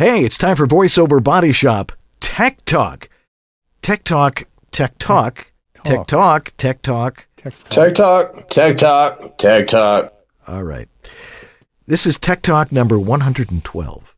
Hey, it's time for VoiceOver Body Shop Tech Talk. Tech Talk, Tech Talk, Tech Talk, Tech Talk. Tech Talk, Tech Talk, Tech Talk. All right. This is Tech Talk number 112.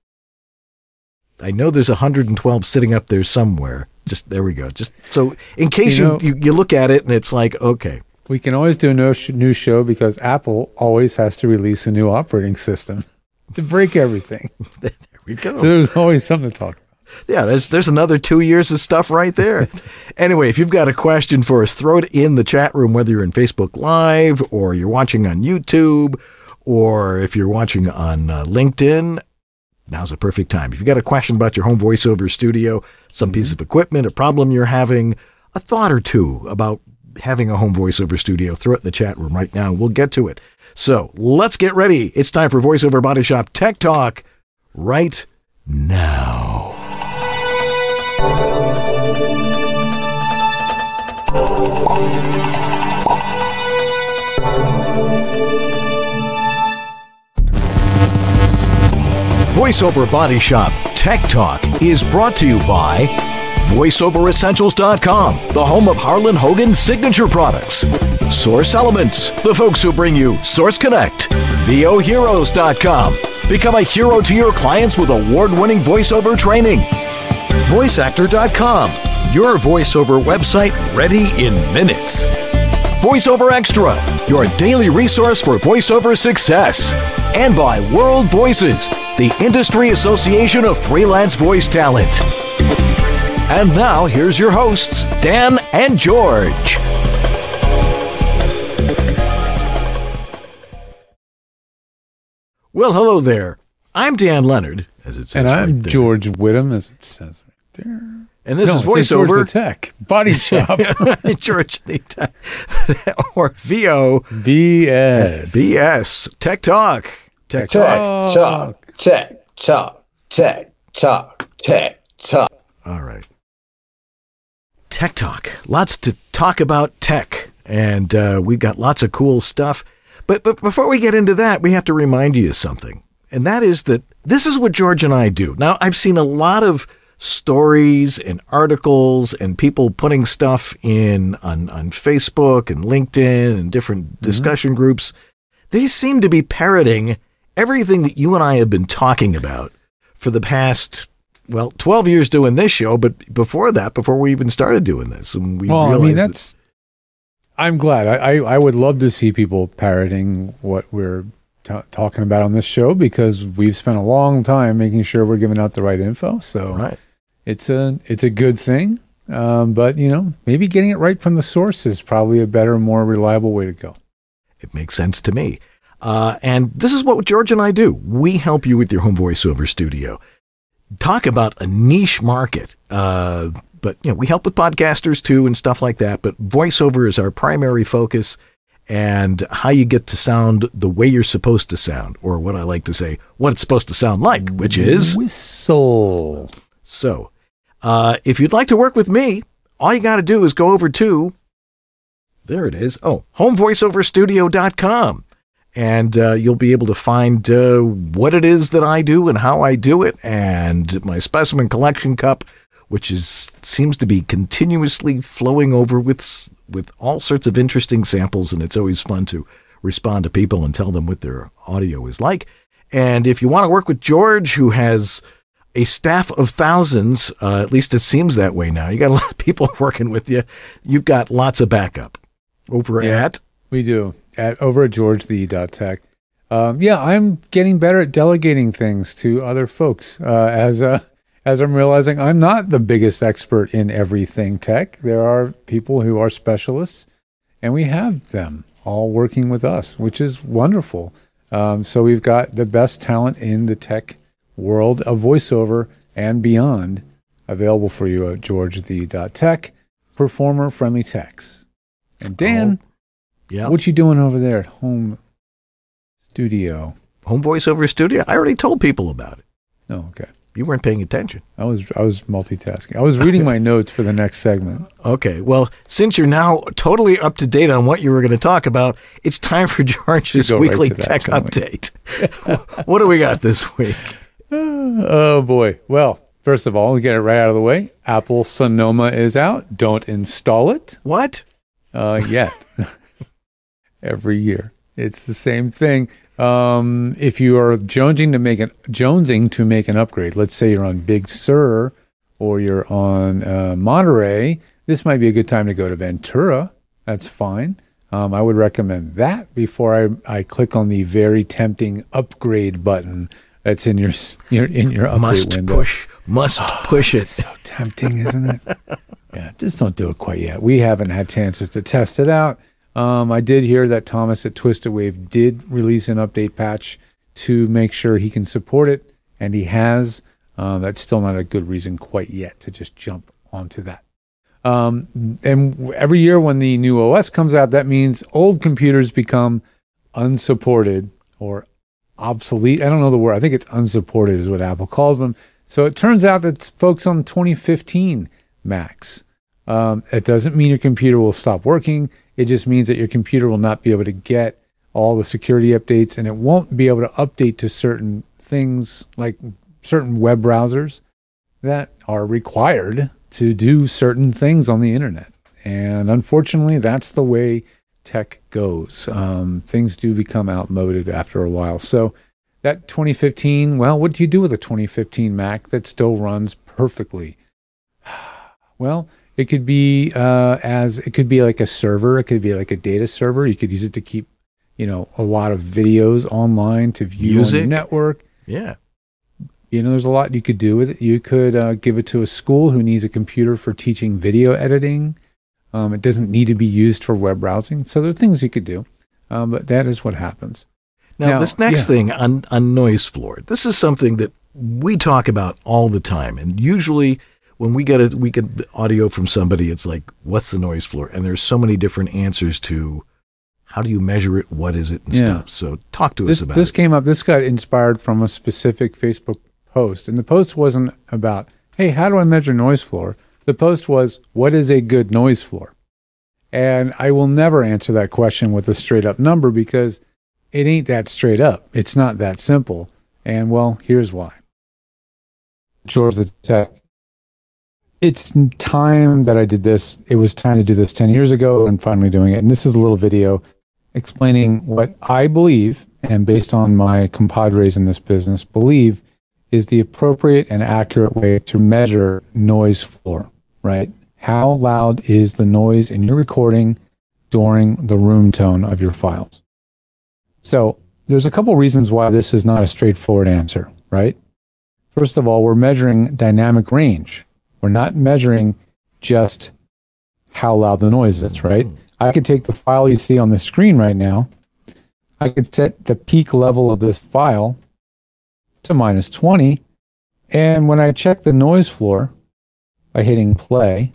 I know there's 112 sitting up there somewhere. Just there we go. Just so in case You you, know- you, you, look at it and it's like, okay, We can always do a new show because Apple always has to release a new operating system to break everything. we go. So there's always something to talk about. Yeah, there's there's another two years of stuff right there. anyway, if you've got a question for us, throw it in the chat room, whether you're in Facebook Live or you're watching on YouTube or if you're watching on uh, LinkedIn. Now's the perfect time. If you've got a question about your home voiceover studio, some piece of equipment, a problem you're having, a thought or two about having a home voiceover studio, throw it in the chat room right now. We'll get to it. So let's get ready. It's time for VoiceOver Body Shop Tech Talk right now. VoiceOver Body Shop Tech Talk is brought to you by VoiceOverEssentials.com, the home of Harlan Hogan's signature products. Source Elements, the folks who bring you Source Connect. VOHeroes.com, become a hero to your clients with award-winning voiceover training. VoiceActor.com, your voiceover website ready in minutes. VoiceOverXtra, your daily resource for voiceover success. And by World Voices, the industry association of freelance voice talent. And now, here's your hosts, Dan and George. Well, hello there. I'm Dan Leonard, as it says. And I'm right there. George Whittam, as it says right there. And this No, is it George voiceover. the Tech Body Shop George the or VO BS. BS Tech Talk. Tech Tech Talk. Talk, Tech Talk, Tech Talk, Tech Talk. All right. Tech Talk. Lots to talk about tech, and uh, we've got lots of cool stuff. But but before we get into that, we have to remind you of something, and that is that this is what George and I do. Now, I've seen a lot of stories and articles and people putting stuff in on on Facebook and LinkedIn and different mm-hmm. discussion groups. They seem to be parroting everything that you and I have been talking about for the past well, 12 years doing this show, but before that, before we even started doing this, and we well, I realized mean, that- that's. I'm glad. I, I, I would love to see people parroting what we're t- talking about on this show because we've spent a long time making sure we're giving out the right info. So right. it's a it's a good thing. Um, but you know, maybe getting it right from the source is probably a better, more reliable way to go. It makes sense to me. Uh, and this is what George and I do. We help you with your home voiceover studio. Talk about a niche market. Uh, but you know, we help with podcasters too and stuff like that. But voiceover is our primary focus and how you get to sound the way you're supposed to sound, or what I like to say, what it's supposed to sound like, which is whistle. So, uh, if you'd like to work with me, all you got to do is go over to, there it is, oh, homevoiceoverstudio.com. And uh, you'll be able to find uh, what it is that I do and how I do it, and my specimen collection cup, which is seems to be continuously flowing over with with all sorts of interesting samples, and it's always fun to respond to people and tell them what their audio is like. And if you want to work with George, who has a staff of thousands, uh, at least it seems that way now. You got a lot of people working with you. You've got lots of backup over Yeah. at We do at over at George the dot tech. Um, yeah, I'm getting better at delegating things to other folks. Uh, as uh, as I'm realizing, I'm not the biggest expert in everything tech. There are people who are specialists, and we have them all working with us, which is wonderful. Um, so we've got the best talent in the tech world of voiceover and beyond available for you at George the tech, performer friendly techs. And Dan. yeah What you doing over there at home studio? Home Voiceover Studio. I already told people about it. Oh, okay. You weren't paying attention. I was I was multitasking. I was reading my notes for the next segment. Okay. Well, since you're now totally up to date on what you were going to talk about, it's time for George's go right weekly that, tech update. what do we got this week? oh boy. Well, first of all, we get it right out of the way. Apple Sonoma is out. Don't install it What? uh, yet. Every year, it's the same thing. Um, if you are jonesing to make an jonesing to make an upgrade, let's say you're on Big Sur or you're on uh, Monterey, this might be a good time to go to Ventura. That's fine. Um, I would recommend that before I, I click on the very tempting upgrade button that's in your your in your update Must window. push. Must push it. So tempting, isn't it? yeah, just don't do it quite yet. We haven't had chances to test it out. Um, I did hear that Thomas at Twisted Wave did release an update patch to make sure he can support it, and he has. Um, that's still not a good reason quite yet to just jump onto that. Um, and every year when the new OS comes out, that means old computers become unsupported or obsolete. I don't know the word. I think it's unsupported is what Apple calls them. So it turns out that folks on 2015 Macs. Um, it doesn't mean your computer will stop working. It just means that your computer will not be able to get all the security updates and it won't be able to update to certain things like certain web browsers that are required to do certain things on the internet. And unfortunately, that's the way tech goes. Um, things do become outmoded after a while. So that 2015, well, what do you do with a 2015 Mac that still runs perfectly? Well, it could be uh, as it could be like a server. It could be like a data server. You could use it to keep, you know, a lot of videos online to view on your network. Yeah. You know, there's a lot you could do with it. You could uh, give it to a school who needs a computer for teaching video editing. Um, it doesn't need to be used for web browsing. So there are things you could do, um, but that is what happens. Now, Now, this next yeah. thing on, on noise floor, this is something that we talk about all the time. And usually when we get a we get audio from somebody, it's like, what's the noise floor? And there's so many different answers to how do you measure it, what is it, and Yeah. stuff. So talk to this us about this it. came up. This got inspired from a specific Facebook post, and the post wasn't about, "Hey, how do I measure noise floor?" The post was, "What is a good noise floor?" And I will never answer that question with a straight up number because it ain't that straight up. It's not that simple. And well, here's why. George the Tech. It's time that I did this. It was time to do this 10 years ago. and finally doing it. And this is a little video explaining what I believe, and based on my compadres in this business, believe is the appropriate and accurate way to measure noise floor, right? How loud is the noise in your recording during the room tone of your files? So there's a couple reasons why this is not a straightforward answer, right? First of all, we're measuring dynamic range. We're not measuring just how loud the noise is, mm-hmm. right? I could take the file you see on the screen right now. I could set the peak level of this file to minus 20. And when I check the noise floor by hitting play,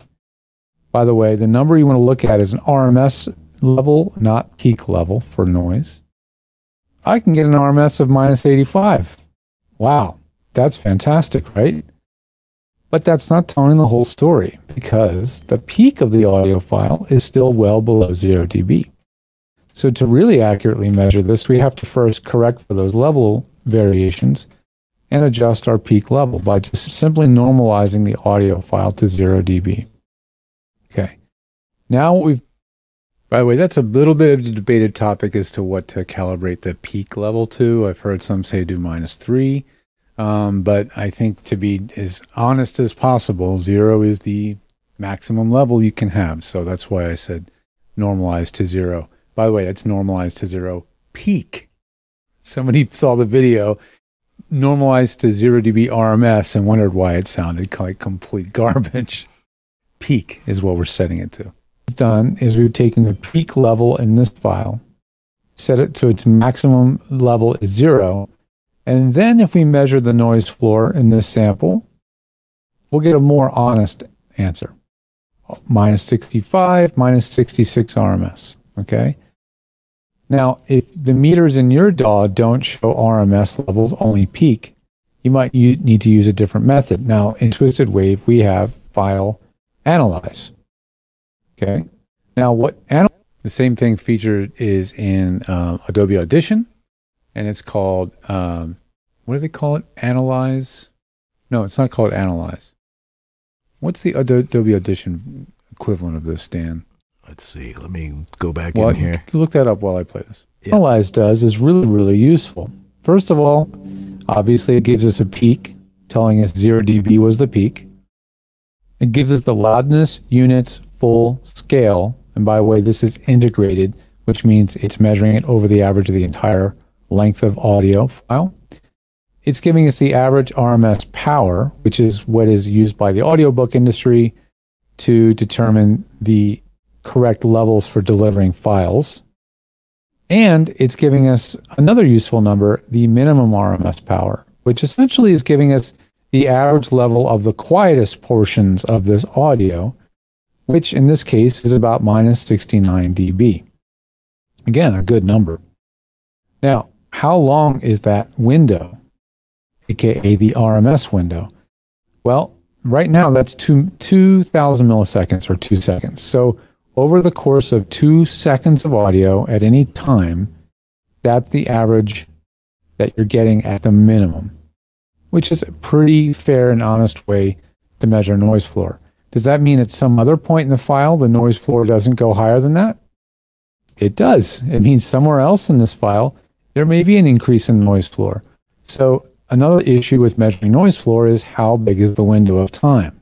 by the way, the number you want to look at is an RMS level, not peak level for noise. I can get an RMS of minus 85. Wow, that's fantastic, right? But that's not telling the whole story because the peak of the audio file is still well below 0 dB. So, to really accurately measure this, we have to first correct for those level variations and adjust our peak level by just simply normalizing the audio file to 0 dB. Okay. Now we've, by the way, that's a little bit of a debated topic as to what to calibrate the peak level to. I've heard some say do minus three. Um, but I think to be as honest as possible, zero is the maximum level you can have. So that's why I said normalized to zero. By the way, that's normalized to zero peak. Somebody saw the video normalized to zero dB RMS and wondered why it sounded like complete garbage. Peak is what we're setting it to. Done is we've taken the peak level in this file, set it to its maximum level is zero, and then if we measure the noise floor in this sample, we'll get a more honest answer. Minus 65, minus 66 RMS. Okay. Now, if the meters in your DAW don't show RMS levels, only peak, you might u- need to use a different method. Now, in Twisted Wave, we have file analyze. Okay. Now, what anal- the same thing featured is in um, Adobe Audition, and it's called um, what do they call it? Analyze? No, it's not called Analyze. What's the Adobe Audition equivalent of this, Dan? Let's see. Let me go back Well, in here. can look that up while I play this. Yeah. Analyze does is really, really useful. First of all, obviously it gives us a peak, telling us 0 dB was the peak. It gives us the loudness, units, full scale. And by the way, this is integrated, which means it's measuring it over the average of the entire length of audio file. It's giving us the average RMS power, which is what is used by the audiobook industry to determine the correct levels for delivering files. And it's giving us another useful number, the minimum RMS power, which essentially is giving us the average level of the quietest portions of this audio, which in this case is about minus 69 dB. Again, a good number. Now, how long is that window, aka the RMS window? Well, right now that's two, 2,000 milliseconds or two seconds. So over the course of two seconds of audio at any time, that's the average that you're getting at the minimum, which is a pretty fair and honest way to measure noise floor. Does that mean at some other point in the file, the noise floor doesn't go higher than that? It does. It means somewhere else in this file, there may be an increase in noise floor. So, another issue with measuring noise floor is how big is the window of time?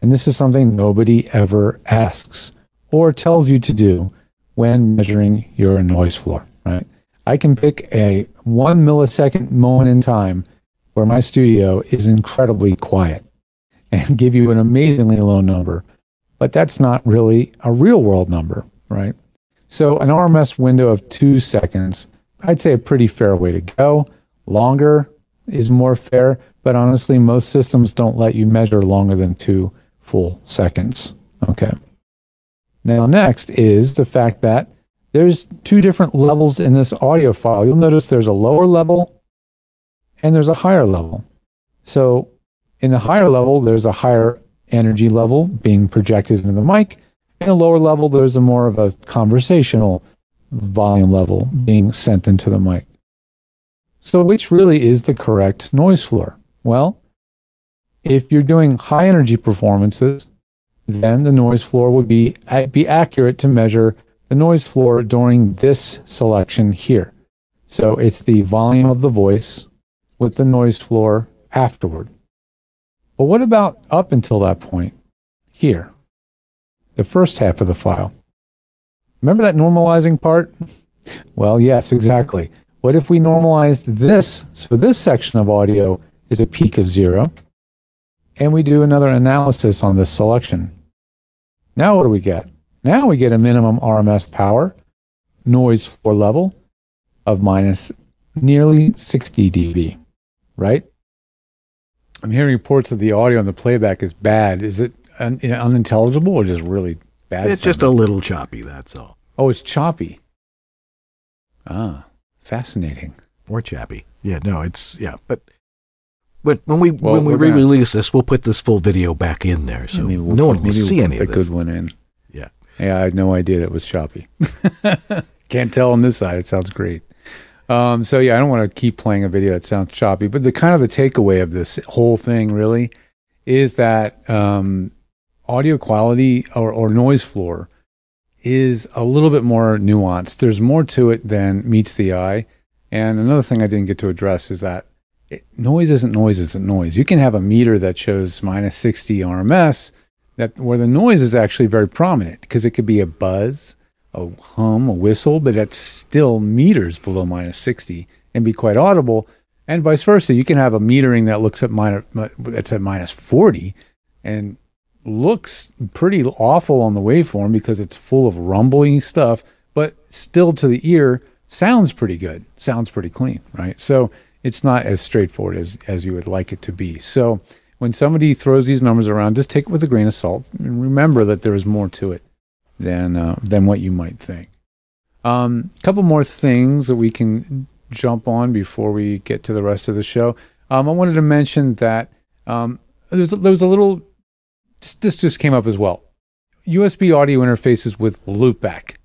And this is something nobody ever asks or tells you to do when measuring your noise floor, right? I can pick a one millisecond moment in time where my studio is incredibly quiet and give you an amazingly low number, but that's not really a real world number, right? So an RMS window of two seconds, I'd say a pretty fair way to go. Longer is more fair, but honestly, most systems don't let you measure longer than two full seconds. Okay. Now, next is the fact that there's two different levels in this audio file. You'll notice there's a lower level and there's a higher level. So, in the higher level, there's a higher energy level being projected into the mic. In the lower level, there's a more of a conversational volume level being sent into the mic. So, which really is the correct noise floor? Well, if you're doing high energy performances, then the noise floor would be be accurate to measure the noise floor during this selection here. So it's the volume of the voice with the noise floor afterward. But what about up until that point here? The first half of the file. Remember that normalizing part? Well, yes, exactly. What if we normalized this? So this section of audio is a peak of zero and we do another analysis on this selection. Now, what do we get? Now we get a minimum RMS power, noise floor level of minus nearly 60 dB, right? I'm hearing reports that the audio on the playback is bad. Is it un- unintelligible or just really bad? It's just a little choppy, that's all. Oh, it's choppy. Ah, fascinating. Or chappy. Yeah, no, it's yeah, but but when we Well, when we gonna- re-release this, we'll put this full video back in there, so we'll no one will we'll see put any of this. good one in. Yeah. Yeah, I had no idea that was choppy. Can't tell on this side. It sounds great. Um, so yeah, I don't want to keep playing a video that sounds choppy, but the kind of the takeaway of this whole thing really is that um, audio quality or, or noise floor is a little bit more nuanced. There's more to it than meets the eye. And another thing I didn't get to address is that it, noise isn't noise isn't noise. You can have a meter that shows minus 60 RMS that where the noise is actually very prominent because it could be a buzz, a hum, a whistle, but that's still meters below minus 60 and be quite audible. And vice versa, you can have a metering that looks at minus that's at minus 40 and looks pretty awful on the waveform because it's full of rumbling stuff, but still to the ear sounds pretty good, sounds pretty clean, right? So it's not as straightforward as, as you would like it to be. So when somebody throws these numbers around, just take it with a grain of salt and remember that there is more to it than uh, than what you might think. A um, couple more things that we can jump on before we get to the rest of the show. Um, I wanted to mention that um, there's, there was a little. This just came up as well. USB audio interfaces with loopback.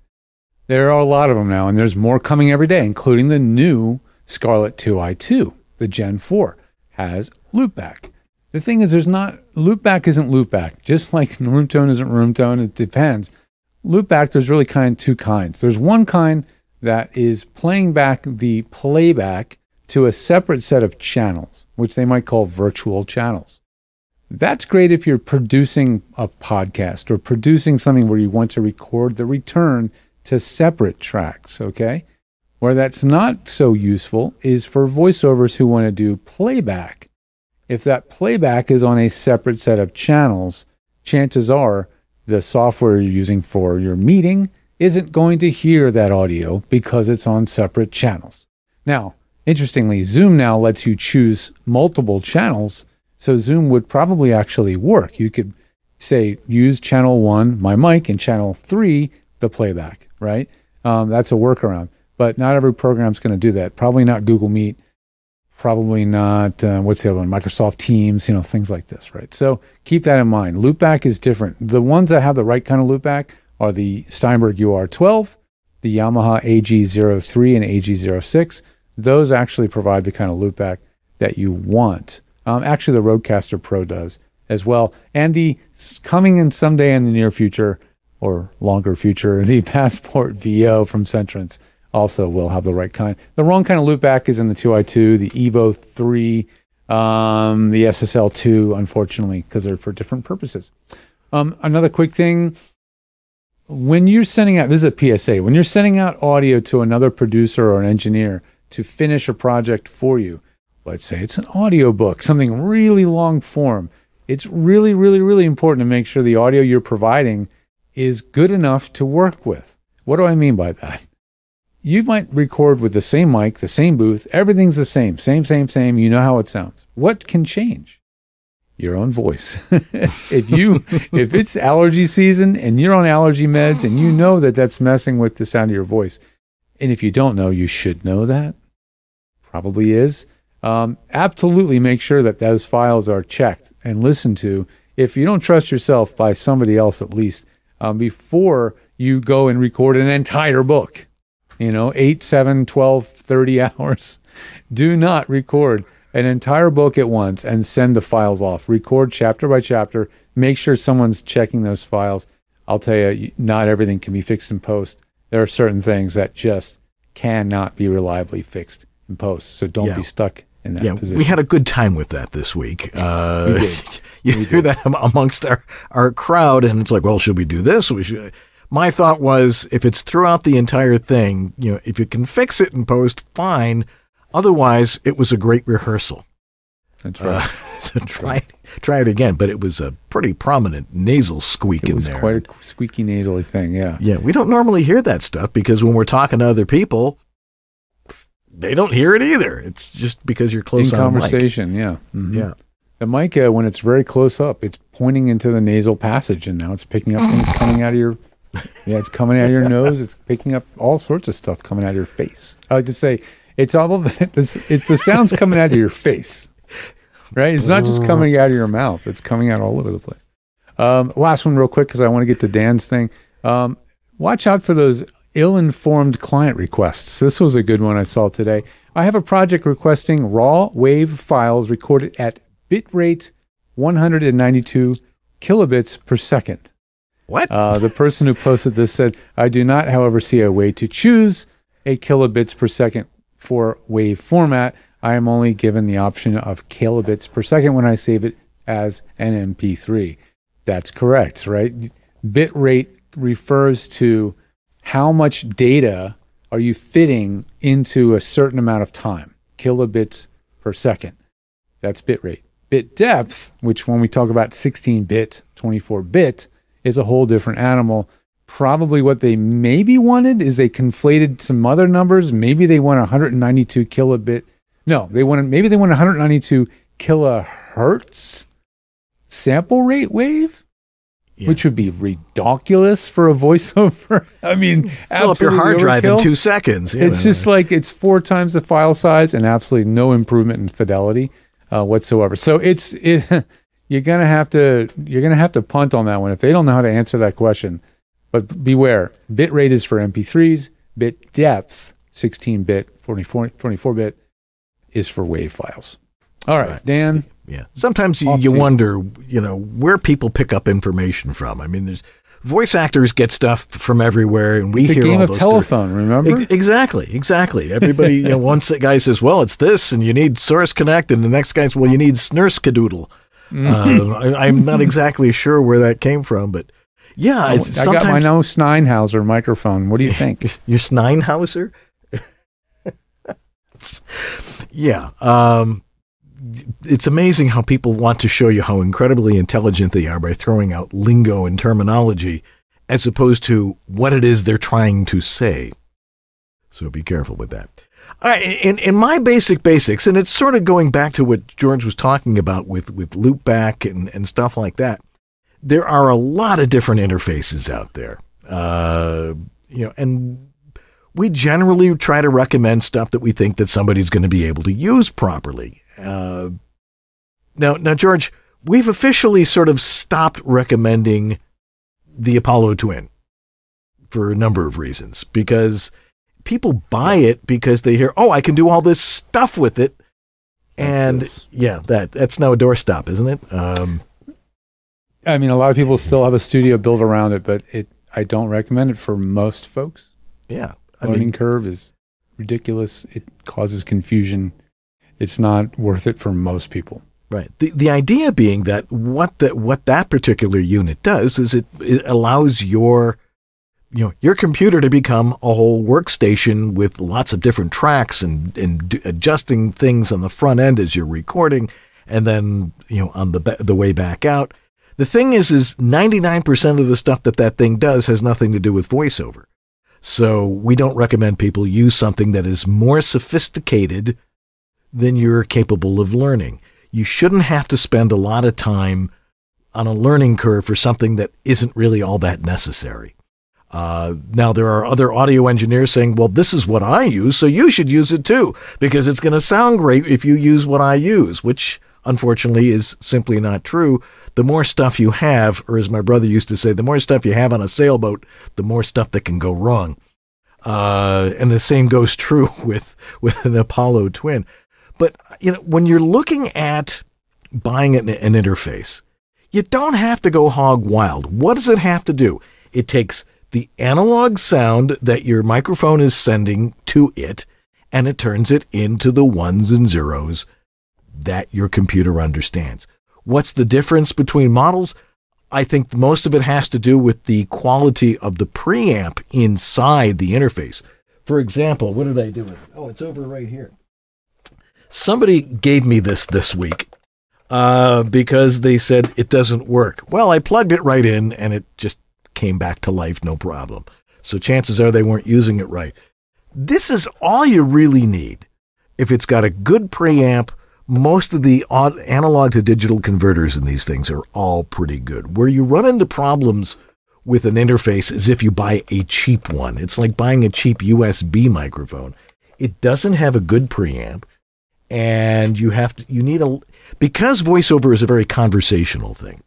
There are a lot of them now, and there's more coming every day, including the new Scarlett 2i2. the Gen 4, has loopback. The thing is, there's not loopback isn't loopback. Just like room tone isn't room tone, it depends. Loopback, there's really kind two kinds. There's one kind that is playing back the playback to a separate set of channels, which they might call virtual channels. That's great if you're producing a podcast or producing something where you want to record the return to separate tracks, okay? Where that's not so useful is for voiceovers who want to do playback. If that playback is on a separate set of channels, chances are the software you're using for your meeting isn't going to hear that audio because it's on separate channels. Now, interestingly, Zoom now lets you choose multiple channels, so Zoom would probably actually work. You could say use channel one, my mic, and channel three, the playback, right? Um, that's a workaround, but not every program's going to do that. Probably not Google Meet. Probably not, uh, what's the other one? Microsoft Teams, you know, things like this, right? So keep that in mind. Loopback is different. The ones that have the right kind of loopback are the Steinberg UR12, the Yamaha AG03 and AG06. Those actually provide the kind of loopback that you want. Um, actually, the Rodecaster Pro does as well. And the coming in someday in the near future or longer future, the Passport VO from Centrance also will have the right kind. The wrong kind of loopback is in the 2i2, the Evo 3, um, the SSL 2, unfortunately, because they're for different purposes. Um, another quick thing when you're sending out this is a PSA when you're sending out audio to another producer or an engineer to finish a project for you let's say it's an audio book something really long form it's really really really important to make sure the audio you're providing is good enough to work with what do i mean by that you might record with the same mic the same booth everything's the same same same same you know how it sounds what can change your own voice. if you if it's allergy season and you're on allergy meds and you know that that's messing with the sound of your voice, and if you don't know, you should know that. Probably is. Um, absolutely make sure that those files are checked and listened to. If you don't trust yourself, by somebody else at least um, before you go and record an entire book. You know, 8, 7, 12, 30 hours. Do not record an entire book at once and send the files off. Record chapter by chapter. Make sure someone's checking those files. I'll tell you, not everything can be fixed in post. There are certain things that just cannot be reliably fixed in post. So don't Yeah. be stuck in that Yeah, position. we had a good time with that this week. Uh, We did. you threw that amongst our, our crowd, and it's like, well, should we do this? We should. My thought was, if it's throughout the entire thing, you know, if you can fix it in post, fine. Otherwise, it was a great rehearsal. That's right. Uh, so try try it again, but it was a pretty prominent nasal squeak it in was there. quite a squeaky nasally thing. Yeah. yeah, we don't normally hear that stuff because when we're talking to other people, they don't hear it either. It's just because you're close in on the mic. conversation. Yeah. Mhm. Yeah. The mic, uh, when it's very close up, it's pointing into the nasal passage, and now it's picking up things coming out of your. Yeah, it's coming out of your nose. It's picking up all sorts of stuff coming out of your face. I like to say it's all of it's, it's the sounds coming out of your face, right? It's not just coming out of your mouth; it's coming out all over the place. Um, last one, real quick, because I want to get to Dan's thing. Um, watch out for those ill-informed client requests. This was a good one I saw today. I have a project requesting raw wave files recorded at bitrate 192 kilobits per second. What? Uh, the person who posted this said, I do not, however, see a way to choose a kilobits per second for wave format. I am only given the option of kilobits per second when I save it as an MP3. That's correct, right? Bit rate refers to how much data are you fitting into a certain amount of time, kilobits per second. That's bit rate. Bit depth, which when we talk about 16 bit, 24 bit, is a whole different animal. Probably what they maybe wanted is they conflated some other numbers. Maybe they want 192 kilobit. No, they wanted maybe they want 192 kilohertz sample rate wave, Yeah. which would be ridiculous for a voiceover. I mean, Fill up your hard drive in two seconds. you It's know. just like it's four times the file size and absolutely no improvement in fidelity uh, whatsoever. So it's it, you're gonna have to you're gonna have to punt on that one if they don't know how to answer that question. But beware, bit rate is for MP3s. Bit depth, 16 bit, 24 bit, is for WAV files. All right, Dan. Yeah. Sometimes you, you wonder, you know, where people pick up information from. I mean, there's voice actors get stuff from everywhere, and we It's a hear game all of those stories. telephone, remember? Ex- Exactly, exactly. Everybody, you know, once a guy says, "Well, it's this," and you need Source Connect, and the next guy says, "Well, you need Nurse Cadoodle." Mm-hmm. Uh, I, I'm not exactly sure where that came from, but yeah, it's I got my no Sneinhauser microphone. What do you think? Your Sneinhauser? yeah. Um, it's amazing how people want to show you how incredibly intelligent they are by throwing out lingo and terminology as opposed to what it is they're trying to say. So be careful with that. All right, in, in my basic basics, and it's sort of going back to what George was talking about with, with loopback and, and stuff like that. There are a lot of different interfaces out there. Uh, you know, and we generally try to recommend stuff that we think that somebody's going to be able to use properly. Uh, now, now, George, we've officially sort of stopped recommending the Apollo Twin for a number of reasons because people buy it because they hear, "Oh, I can do all this stuff with it," and this. yeah, that that's now a doorstop, isn't it? Um, I mean, a lot of people still have a studio built around it, but it I don't recommend it for most folks. yeah, I Learning mean, curve is ridiculous. It causes confusion. It's not worth it for most people. Right. The the idea being that what that what that particular unit does is it, it allows your you know your computer to become a whole workstation with lots of different tracks and and d- adjusting things on the front end as you're recording and then you know on the ba- the way back out. The thing is is 99% of the stuff that that thing does has nothing to do with voiceover. So we don't recommend people use something that is more sophisticated than you're capable of learning. You shouldn't have to spend a lot of time on a learning curve for something that isn't really all that necessary. Uh, now, there are other audio engineers saying, well, this is what I use, so you should use it too, because it's going to sound great if you use what I use, which unfortunately is simply not true. The more stuff you have, or as my brother used to say, the more stuff you have on a sailboat, the more stuff that can go wrong. Uh, and the same goes true with, with an Apollo twin. But you know, when you're looking at buying an, an interface, you don't have to go hog wild. What does it have to do? It takes the analog sound that your microphone is sending to it, and it turns it into the ones and zeros that your computer understands. What's the difference between models? I think most of it has to do with the quality of the preamp inside the interface. For example, what did I do with it? Oh, it's over right here somebody gave me this this week uh, because they said it doesn't work. Well, I plugged it right in and it just came back to life, no problem. So chances are they weren't using it right. This is all you really need. If it's got a good preamp, most of the analog to digital converters in these things are all pretty good. Where you run into problems with an interface is if you buy a cheap one. It's like buying a cheap USB microphone. It doesn't have a good preamp and you have to you need a because voiceover is a very conversational thing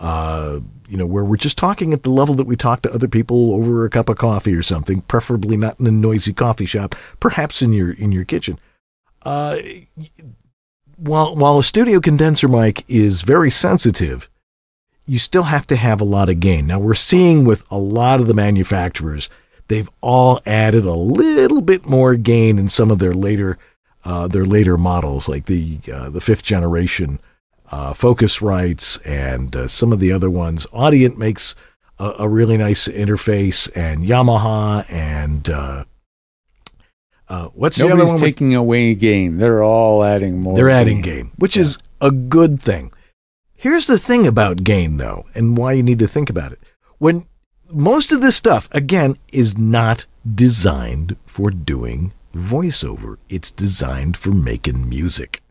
uh you know where we're just talking at the level that we talk to other people over a cup of coffee or something preferably not in a noisy coffee shop perhaps in your in your kitchen. Uh while while a studio condenser mic is very sensitive you still have to have a lot of gain. Now we're seeing with a lot of the manufacturers they've all added a little bit more gain in some of their later uh, their later models, like the uh, the fifth generation uh, Focusrites and uh, some of the other ones. Audient makes a, a really nice interface, and Yamaha and uh, uh, what's the other one? taking away gain. They're all adding more. They're adding gain, which is a good thing. Here's the thing about gain, though, and why you need to think about it. When most of this stuff, again, is not designed for doing voiceover, it's designed for making music.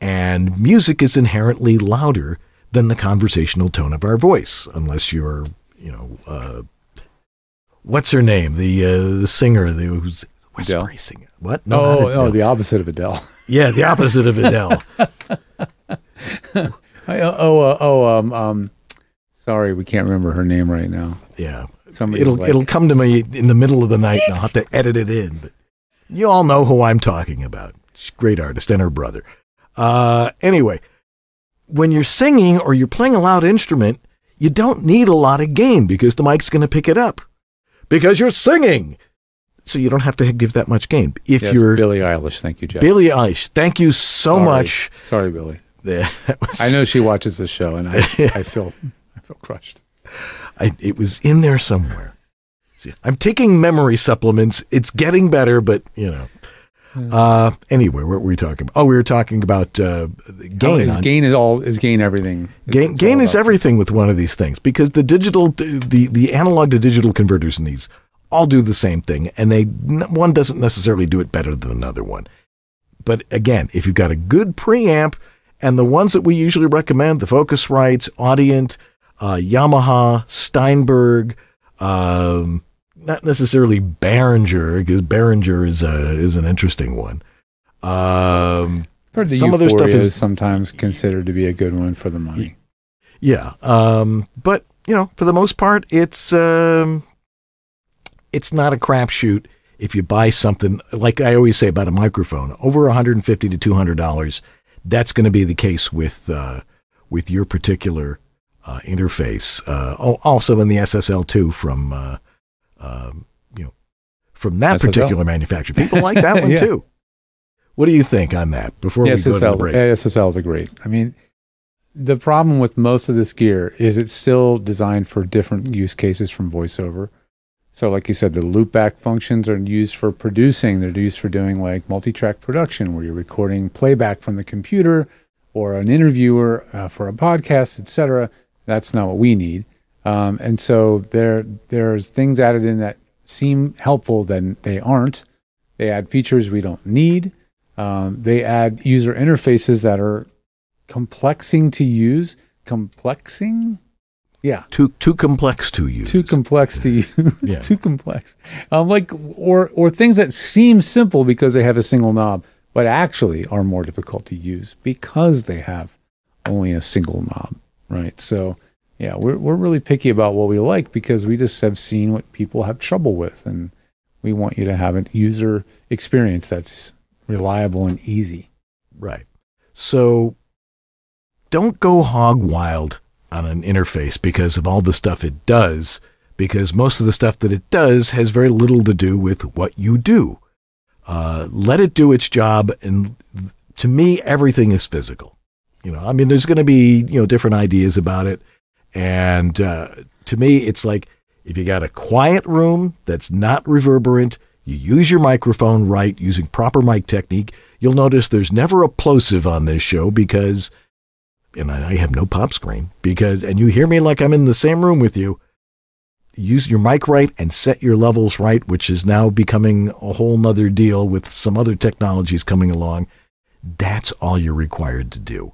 And music is inherently louder than the conversational tone of our voice, unless you're, you know, uh, what's her name? The uh, the singer, the who's whispery singer. What? Oh, not oh, the opposite of Adele. yeah, the opposite of Adele. I, oh, uh, oh, um, um, sorry, we can't remember her name right now. Yeah, Somebody it'll like, it'll come to me in the middle of the night, and I'll have to edit it in. But you all know who I'm talking about. She's a great artist, and her brother. Uh, anyway, when you're singing or you're playing a loud instrument, you don't need a lot of gain because the mic's going to pick it up because you're singing. So you don't have to give that much gain. If Yes, you're Billie Eilish, thank you, Jeff. Billie Eilish, thank you so Sorry. much. Sorry, Billie. That was- I know she watches the show, and I, I feel I feel crushed. I, it was in there somewhere. I'm taking memory supplements. It's getting better, but you know. Uh, anyway, what were we talking about? Oh, we were talking about uh, gain. is on- gain is all is gain everything. gain, gain is everything with one of these things because the digital, the the analog to digital converters in these all do the same thing, and they one doesn't necessarily do it better than another one. But again, if you've got a good preamp and the ones that we usually recommend, the Focusrite, Audient, uh, Yamaha, Steinberg, um, not necessarily Behringer because Behringer is a, is an interesting one. Um, some U-Phoria stuff is is- sometimes considered to be a good one for the money. Yeah. Um, but you know, for the most part, it's um, it's not a crapshoot if you buy something like I always say about a microphone over 150 to 200 dollars. That's going to be the case with uh, with your particular uh, interface. Uh, also in the SSL two from uh, um, you know from that SSL? particular manufacturer. People like that one Yeah. too. What do you think on that? Before Yeah, we go to the SSL, break, SSLs are great. I mean, the problem with most of this gear is it's still designed for different use cases from voiceover. So, like you said, the loopback functions are used for producing. They're used for doing like multi-track production, where you're recording playback from the computer or an interviewer uh, for a podcast, etc. That's not what we need. Um, and so there, there's things added in that seem helpful, then they aren't. They add features we don't need. Um, they add user interfaces that are complexing to use. Complexing? Yeah. too too complex to use. Too complex to use. Yeah. Too complex. Um, like or or things that seem simple because they have a single knob, but actually are more difficult to use because they have only a single knob. Right. So yeah, we're we're really picky about what we like because we just have seen what people have trouble with and we want you to have a user experience that's reliable and easy. Right. So don't go hog wild on an interface because of all the stuff it does, because most of the stuff that it does has very little to do with what you do. Uh, let it do its job. And to me, everything is physical. You know, I mean, there's going to be, you know, different ideas about it. And uh, to me, it's like if you got a quiet room that's not reverberant, you use your microphone right, using proper mic technique, you'll notice there's never a plosive on this show because, and I have no pop screen because, and you hear me like I'm in the same room with you. Use your mic right and set your levels right, which is now becoming a whole nother deal with some other technologies coming along. That's all you're required to do.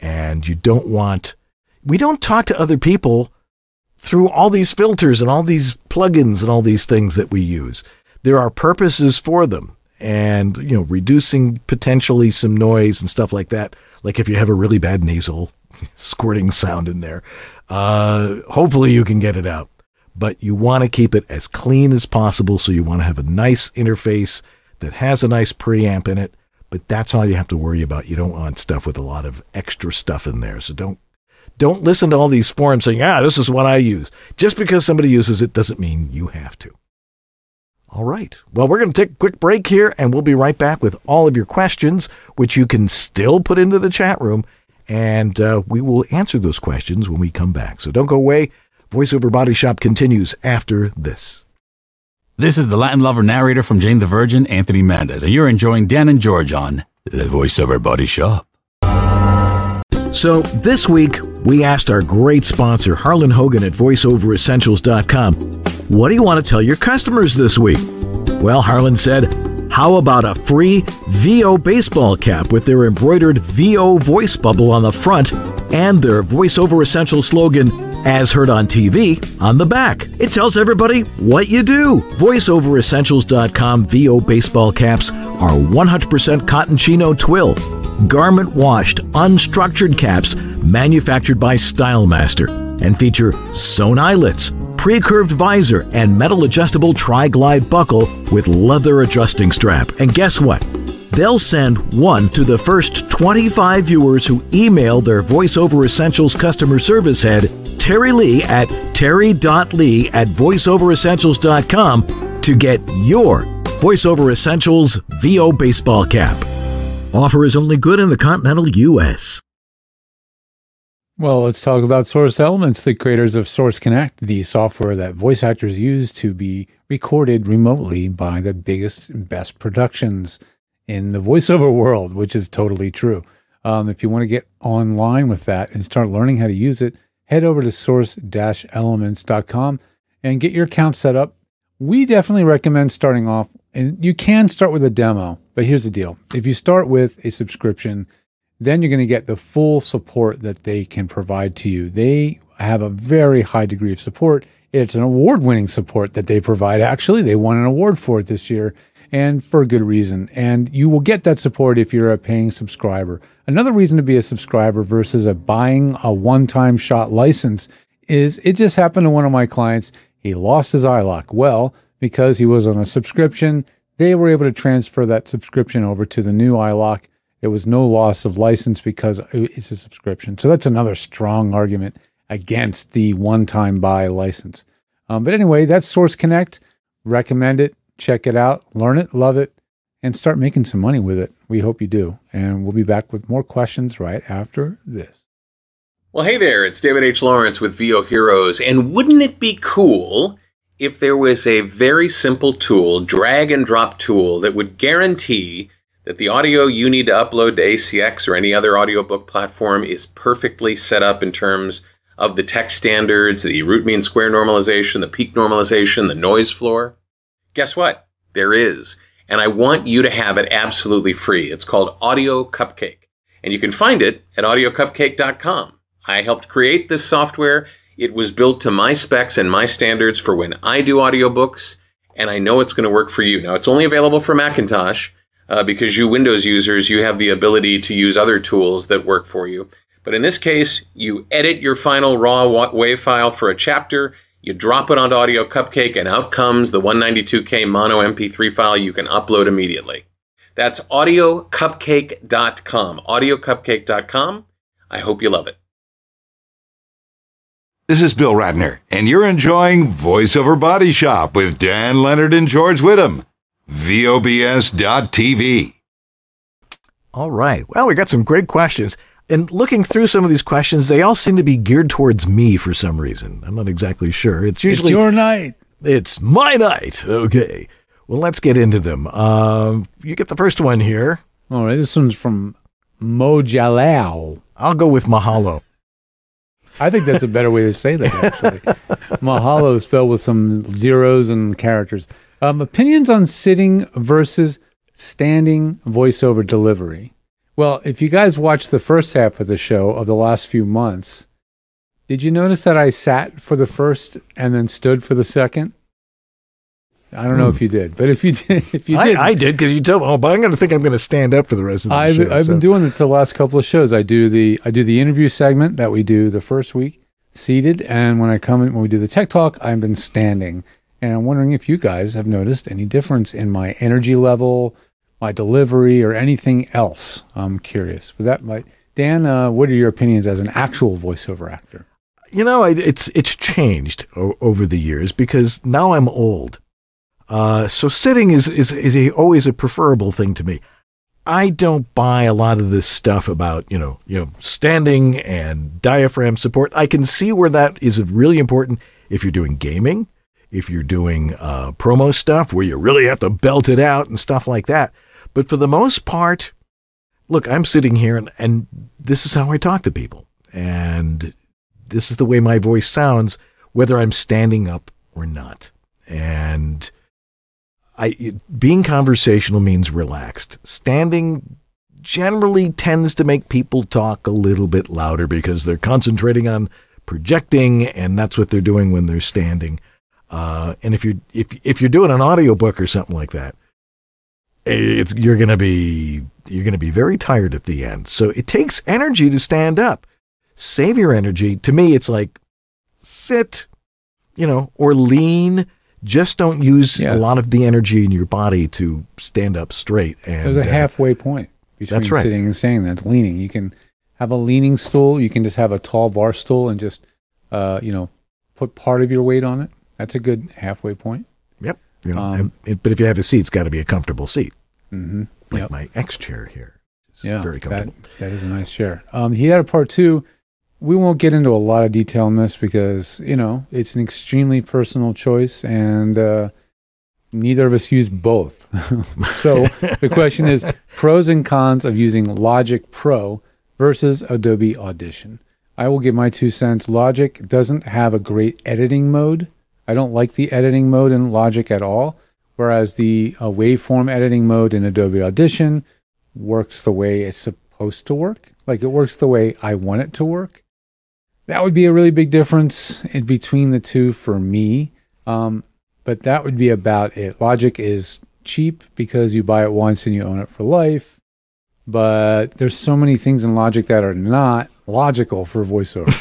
And you don't want, we don't talk to other people through all these filters and all these plugins and all these things that we use. There are purposes for them and, you know, reducing potentially some noise and stuff like that. Like if you have a really bad nasal squirting sound in there, uh, hopefully you can get it out. But you want to keep it as clean as possible. So you want to have a nice interface that has a nice preamp in it. But that's all you have to worry about. You don't want stuff with a lot of extra stuff in there. So don't don't listen to all these forums saying, ah, this is what I use. Just because somebody uses it doesn't mean you have to. All right. Well, we're going to take a quick break here and we'll be right back with all of your questions, which you can still put into the chat room. And uh, we will answer those questions when we come back. So don't go away. VoiceOver Body Shop continues after this. This is the Latin lover narrator from Jane the Virgin, Anthony Mendez, and you're enjoying Dan and George on the VoiceOver Body Shop. So this week, we asked our great sponsor, Harlan Hogan at VoiceOverEssentials.com, what do you want to tell your customers this week? Well, Harlan said, how about a free VO baseball cap with their embroidered VO voice bubble on the front and their VoiceOver Essentials slogan, as heard on TV, on the back? It tells everybody what you do. VoiceOverEssentials.com VO baseball caps are 100% cotton chino twill garment washed, unstructured caps manufactured by StyleMaster and feature sewn eyelets, pre curved visor, and metal adjustable tri glide buckle with leather adjusting strap. And guess what? They'll send one to the first 25 viewers who email their VoiceOver Essentials customer service head, Terry Lee at terry.lee at voiceoveressentials.com to get your VoiceOver Essentials VO baseball cap. Offer is only good in the continental U.S. Well, let's talk about Source Elements, the creators of Source Connect, the software that voice actors use to be recorded remotely by the biggest best productions in the voiceover world, which is totally true. Um, if you want to get online with that and start learning how to use it, head over to source-elements.com and get your account set up. We definitely recommend starting off, and you can start with a demo, but here's the deal. If you start with a subscription, then you're going to get the full support that they can provide to you. They have a very high degree of support. It's an award winning support that they provide. Actually, they won an award for it this year and for good reason. And you will get that support if you're a paying subscriber. Another reason to be a subscriber versus a buying a one time shot license is it just happened to one of my clients. He lost his iLok. Well, because he was on a subscription, they were able to transfer that subscription over to the new iLok It was no loss of license because it's a subscription. So that's another strong argument against the one time buy license. Um, but anyway, that's Source Connect. Recommend it. Check it out. Learn it, love it, and start making some money with it. We hope you do. And we'll be back with more questions right after this. Well, hey there, it's David H. Lawrence with VO Heroes. And wouldn't it be cool if there was a very simple tool, drag and drop tool, that would guarantee that the audio you need to upload to ACX or any other audiobook platform is perfectly set up in terms of the text standards, the root mean square normalization, the peak normalization, the noise floor? Guess what? There is. And I want you to have it absolutely free. It's called Audio Cupcake. And you can find it at audiocupcake.com. I helped create this software. It was built to my specs and my standards for when I do audiobooks, and I know it's going to work for you. Now, it's only available for Macintosh uh, because you Windows users, you have the ability to use other tools that work for you. But in this case, you edit your final raw WAV file for a chapter, you drop it onto Audio Cupcake, and out comes the 192K mono MP3 file you can upload immediately. That's audiocupcake.com. Audiocupcake.com. I hope you love it. This is Bill Ratner, and you're enjoying VoiceOver Body Shop with Dan Leonard and George Whittam. VOBS.TV. All right. Well, we got some great questions. And looking through some of these questions, they all seem to be geared towards me for some reason. I'm not exactly sure. It's usually it's your night. It's my night. Okay. Well, let's get into them. Uh, you get the first one here. All right. This one's from Mojalao. I'll go with Mahalo. I think that's a better way to say that, actually. Mahalo spelled with some zeros and characters. Um, opinions on sitting versus standing voiceover delivery. Well, if you guys watched the first half of the show of the last few months, did you notice that I sat for the first and then stood for the second? I don't know if you did, but if you did, if you did, I, I did because you told me. Oh, but I'm going to think I'm going to stand up for the rest of the I've, show. I've so. been doing it the last couple of shows. I do the I do the interview segment that we do the first week seated, and when I come in when we do the tech talk, I've been standing. And I'm wondering if you guys have noticed any difference in my energy level, my delivery, or anything else. I'm curious. Was that my Dan? Uh, what are your opinions as an actual voiceover actor? You know, it's it's changed o- over the years because now I'm old. Uh, so sitting is is is a, always a preferable thing to me. I don't buy a lot of this stuff about you know you know standing and diaphragm support. I can see where that is really important if you're doing gaming if you're doing uh, promo stuff where you really have to belt it out and stuff like that. But for the most part, look, I'm sitting here and, and this is how I talk to people. And this is the way my voice sounds, whether I'm standing up or not. And I, being conversational means relaxed. Standing generally tends to make people talk a little bit louder because they're concentrating on projecting, and that's what they're doing when they're standing. Uh, and if you if if you're doing an audiobook or something like that, it's you're gonna be you're gonna be very tired at the end. So it takes energy to stand up. Save your energy. To me, it's like sit, you know, or lean just don't use Yeah. a lot of the energy in your body to stand up straight. And There's a uh, halfway point between That's right. sitting and standing. That's leaning. You can have a leaning stool. You can just have a tall bar stool and just, uh, you know, put part of your weight on it. That's a good halfway point. Yep. You know, Um, it- but if you have a seat, it's got to be a comfortable seat, Mm-hmm. like Yep. my X chair here. It's Yeah, very that, comfortable. that is a nice chair. Um, he had a part two. We won't get into a lot of detail on this because you know it's an extremely personal choice, and uh, neither of us use both. so the question is pros and cons of using Logic Pro versus Adobe Audition. I will give my two cents. Logic doesn't have a great editing mode. I don't like the editing mode in Logic at all. Whereas the uh, waveform editing mode in Adobe Audition works the way it's supposed to work. Like it works the way I want it to work. That would be a really big difference in between the two for me. Um, but that would be about it. Logic is cheap because you buy it once and you own it for life. But there's so many things in Logic that are not logical for voiceover.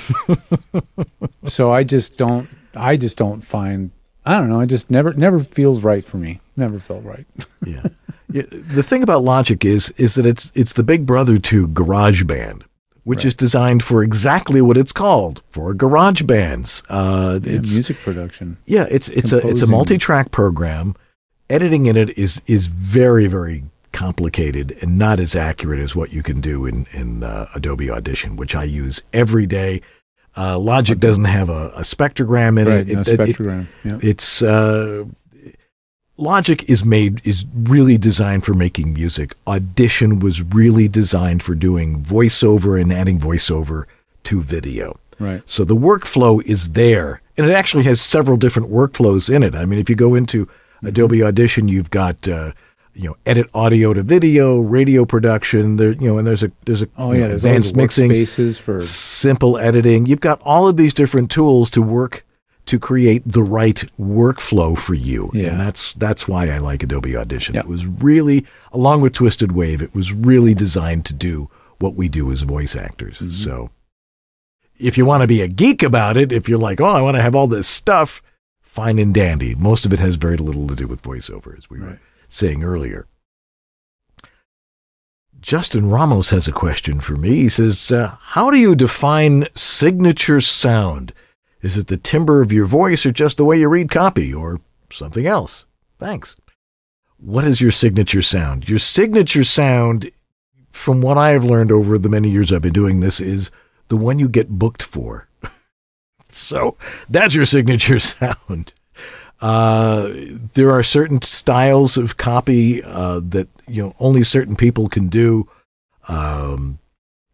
so I just don't I just don't find I don't know, it just never never feels right for me. Never felt right. yeah. yeah. The thing about Logic is is that it's it's the big brother to GarageBand, which Right. is designed for exactly what it's called for garage bands. Uh, Yeah, it's music production. yeah, it's it's a it's a multi-track program. Editing in it is is very very complicated and not as accurate as what you can do in in uh, Adobe Audition, which I use every day. Uh, Logic doesn't have a, a spectrogram in Right, it. no It- it- it- spectrogram. yeah. it's uh, Logic is made is really designed for making music. Audition was really designed for doing voiceover and adding voiceover to video. Right. So the workflow is there, and it actually has several different workflows in it. I mean, if you go into Adobe Audition, you've got uh, you know edit audio to video, radio production. There, you know, and there's a there's a Oh yeah, know, there's advanced mixing for simple editing. You've got all of these different tools to work to create the right workflow for you. Yeah. And that's that's why I like Adobe Audition. Yeah. It was really along with Twisted Wave, it was really designed to do what we do as voice actors. Mm-hmm. So if you want to be a geek about it, if you're like, "Oh, I want to have all this stuff," fine and dandy. Most of it has very little to do with voiceover as we were saying earlier. Justin Ramos has a question for me. He says, uh, How do you define signature sound? Is it the timbre of your voice or just the way you read copy or something else? Thanks. What is your signature sound? Your signature sound, from what I have learned over the many years I've been doing this, is the one you get booked for. so that's your signature sound. Uh, there are certain styles of copy uh, that you know only certain people can do. Um,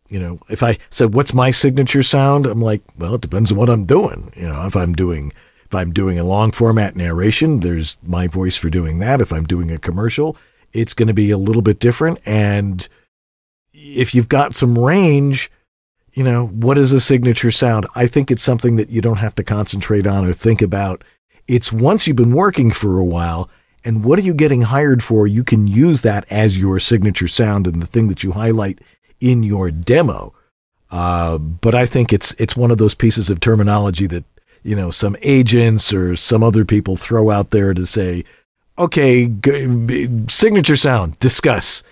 you know, if I said what's my signature sound, I'm like, well, it depends on what I'm doing. You know, if I'm doing if I'm doing a long format narration, there's my voice for doing that. If I'm doing a commercial, it's going to be a little bit different. And if you've got some range, you know, what is a signature sound? I think it's something that you don't have to concentrate on or think about. It's once you've been working for a while, and what are you getting hired for? You can use that as your signature sound and the thing that you highlight in your demo. Uh, but I think it's it's one of those pieces of terminology that you know some agents or some other people throw out there to say, okay, g- signature sound, discuss.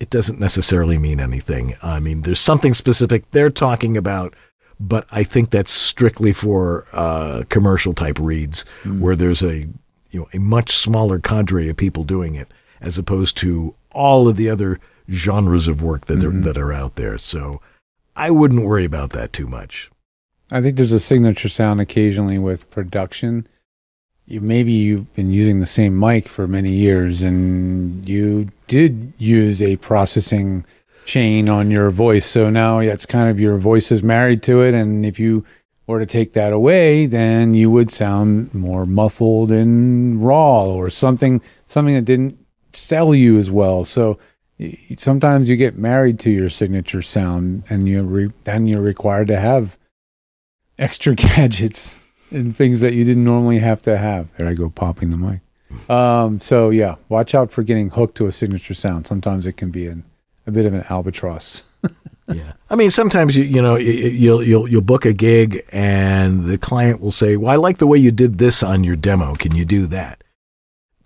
It doesn't necessarily mean anything. I mean, there's something specific they're talking about, but I think that's strictly for uh, commercial type reads where there's a you know a much smaller cadre of people doing it as opposed to all of the other genres of work that are mm-hmm. that are out there. So I wouldn't worry about that too much. I think there's a signature sound occasionally with production. You maybe you've been using the same mic for many years and you did use a processing chain on your voice. So now it's kind of your voice is married to it and if you were to take that away, then you would sound more muffled and raw or something something that didn't sell you as well. So sometimes you get married to your signature sound and you re- then you're required to have extra gadgets and things that you didn't normally have to have. There I go popping the mic. Um, so yeah, watch out for getting hooked to a signature sound. Sometimes it can be an, a bit of an albatross. yeah. I mean, sometimes you you know you'll you'll you'll book a gig and the client will say, "Well, I like the way you did this on your demo. Can you do that?"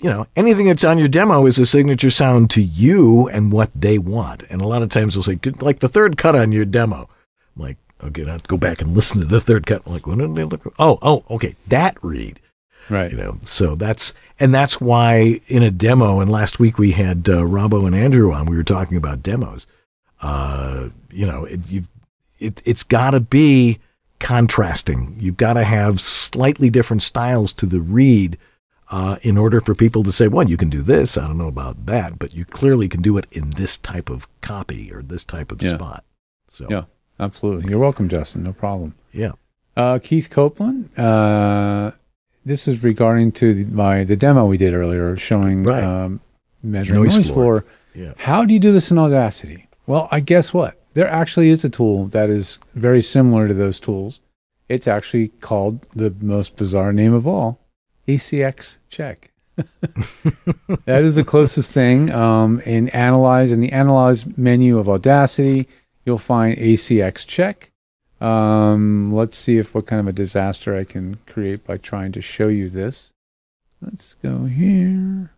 You know, anything that's on your demo is a signature sound to you and what they want. And a lot of times they'll say, like the third cut on your demo. I'm like, okay, now go back and listen to the third cut. I'm like, what did they look? Oh, oh, okay, that read. Right. You know, so that's and that's why in a demo. And last week we had uh, Robbo and Andrew on. We were talking about demos. Uh, you know, it, you've it, it's got to be contrasting. You've got to have slightly different styles to the read uh, in order for people to say, well, you can do this. I don't know about that, but you clearly can do it in this type of copy or this type of Yeah. spot. So, Yeah. Absolutely. You're welcome, Justin. No problem. yeah. Uh, Keith Copeland. Uh, this is regarding to the, my the demo we did earlier, showing Right. um, measuring Noise noise, floor. floor. Yeah. How do you do this in Audacity? Well, I guess what there actually is a tool that is very similar to those tools. It's actually called the most bizarre name of all, ACX Check. that is the closest thing. Um, in Analyze, in the Analyze menu of Audacity, you'll find ACX Check. Um, let's see if what kind of a disaster I can create by trying to show you this. Let's go here.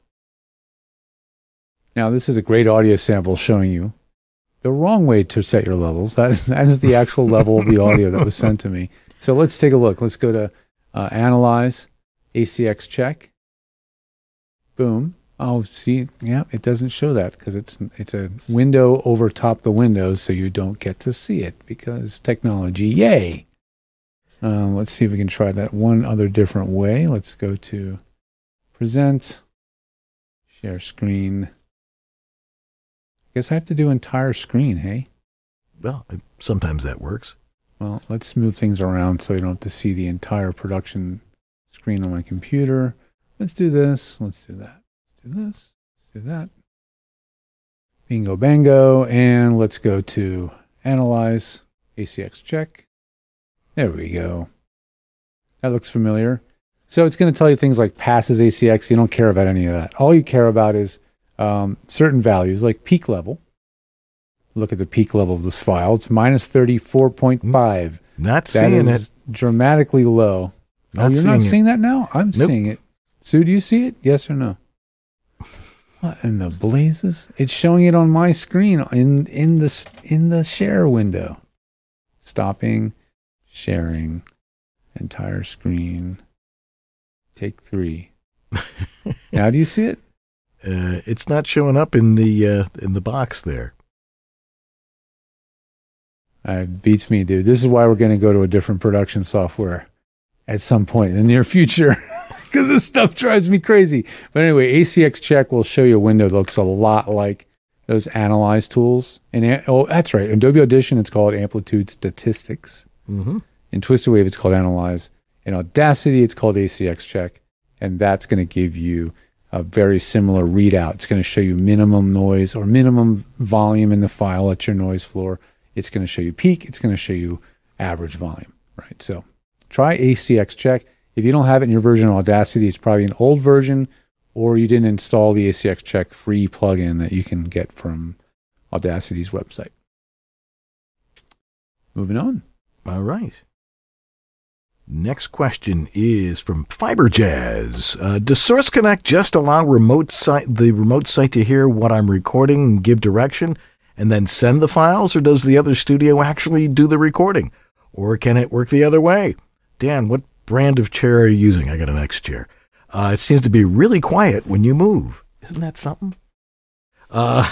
Now, this is a great audio sample showing you the wrong way to set your levels. That that is the actual level of the audio that was sent to me. So let's take a look. Let's go to uh, Analyze, ACX Check. Boom. Oh, see, yeah, it doesn't show that because it's it's a window over top the window, so you don't get to see it because technology, yay! Uh, let's see if we can try that one other different way. Let's go to present, share screen. I Guess I have to do entire screen, hey? Well, sometimes that works. Well, let's move things around so you don't have to see the entire production screen on my computer. Let's do this. Let's do that. Let's do this. Let's do that. Bingo bango. And let's go to analyze ACX check. There we go. That looks familiar. So it's going to tell you things like passes ACX. You don't care about any of that. All you care about is um, certain values like peak level. Look at the peak level of this file. It's minus 34.5. Not That seeing is it. dramatically low. Not oh, you're seeing not it. seeing that now? I'm Nope. seeing it. Sue, do you see it? Yes or no? What in the blazes? It's showing it on my screen in in the in the share window. Stopping, sharing, entire screen. Take three. now do you see it? Uh, it's not showing up in the uh, in the box there. It beats me, dude. This is why we're going to go to a different production software at some point in the near future because this stuff drives me crazy. But anyway, ACX Check will show you a window that looks a lot like those analyze tools. And oh, that's right. Adobe Audition, it's called Amplitude Statistics. Mm-hmm. In Twisted Wave, it's called Analyze. In Audacity, it's called ACX Check. And that's going to give you a very similar readout. It's going to show you minimum noise or minimum volume in the file at your noise floor. It's going to show you peak. It's going to show you average volume, right? So try ACX Check. If you don't have it in your version of Audacity, it's probably an old version or you didn't install the ACX Check free plugin that you can get from Audacity's website. Moving on. All right. Next question is from Fiber Jazz. Uh, does Source Connect just allow remote site the remote site to hear what I'm recording and give direction, and then send the files, or does the other studio actually do the recording, or can it work the other way? Dan, what brand of chair are you using? I got an X chair. Uh, it seems to be really quiet when you move. Isn't that something? Uh,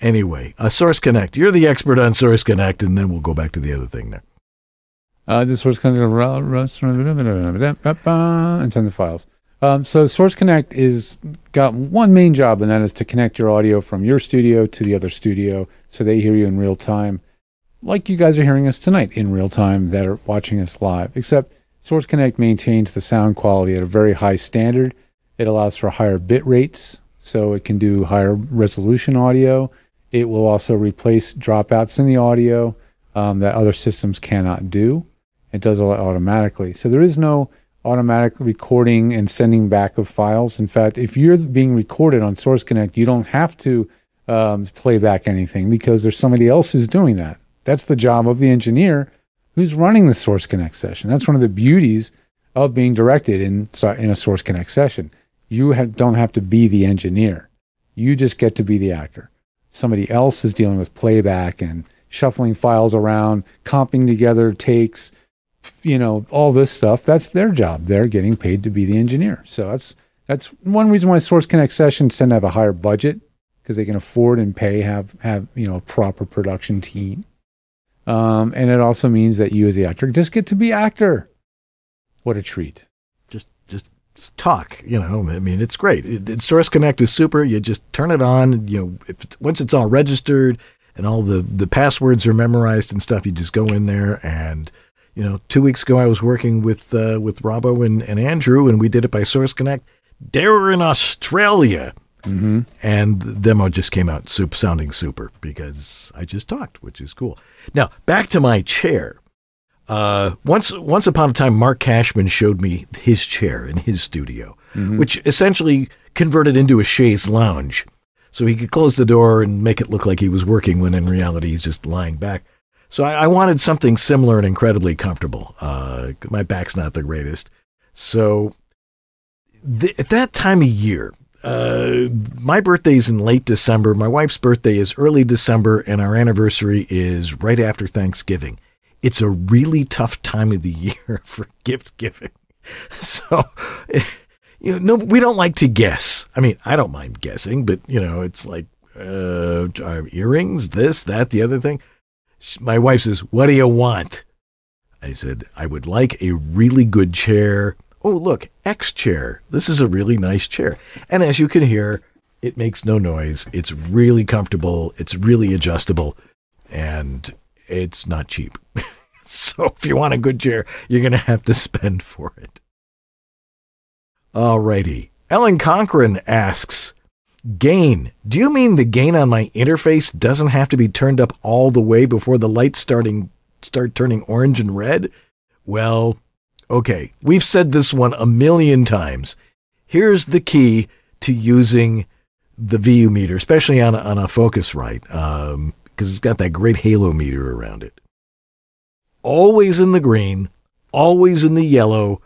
anyway, uh, Source Connect. You're the expert on Source Connect, and then we'll go back to the other thing there. Uh, this Source Connect and send the files. Um, so Source Connect is got one main job, and that is to connect your audio from your studio to the other studio, so they hear you in real time, like you guys are hearing us tonight in real time that are watching us live. Except Source Connect maintains the sound quality at a very high standard. It allows for higher bit rates, so it can do higher resolution audio. It will also replace dropouts in the audio um, that other systems cannot do. It does all that automatically. So there is no automatic recording and sending back of files. In fact, if you're being recorded on Source Connect, you don't have to um, play back anything because there's somebody else who's doing that. That's the job of the engineer who's running the Source Connect session. That's one of the beauties of being directed in in a Source Connect session. You have, don't have to be the engineer. You just get to be the actor. Somebody else is dealing with playback and shuffling files around, comping together takes, you know, all this stuff. That's their job. They're getting paid to be the engineer. So that's that's one reason why Source Connect sessions tend to have a higher budget because they can afford and pay have have you know a proper production team. Um, and it also means that you as the actor just get to be actor. What a treat! Just just talk. You know, I mean, it's great. It, it, Source Connect is super. You just turn it on. You know, if it's, once it's all registered and all the the passwords are memorized and stuff, you just go in there and. You know, two weeks ago I was working with uh, with Robbo and, and Andrew, and we did it by Source Connect. They were in Australia, Mm-hmm. and the demo just came out super, sounding super because I just talked, which is cool. Now back to my chair. Uh, once once upon a time, Marc Cashman showed me his chair in his studio, which essentially converted into a chaise lounge, so he could close the door and make it look like he was working when in reality he's just lying back. So I, I wanted something similar and incredibly comfortable. Uh, my back's not the greatest, so th- at that time of year, uh, my is in late December. My wife's birthday is early December, and our anniversary is right after Thanksgiving. It's a really tough time of the year for gift giving. So, you know, no, we don't like to guess. I mean, I don't mind guessing, but you know, it's like uh, earrings, this, that, the other thing. My wife says, "What do you want?" I said, "I would like a really good chair." Oh, look, X chair. This is a really nice chair. And as you can hear, it makes no noise. It's really comfortable. It's really adjustable. And it's not cheap. so if you want a good chair, you're going to have to spend for it. Alrighty. Ellen Cochran asks, Gain. Do you mean the gain on my interface doesn't have to be turned up all the way before the lights starting start turning orange and red? Well, okay. We've said this one a million times. Here's the key to using the VU meter, especially on a, on a Focusrite, um, because it's got that great halo meter around it. Always in the green, always in the yellow,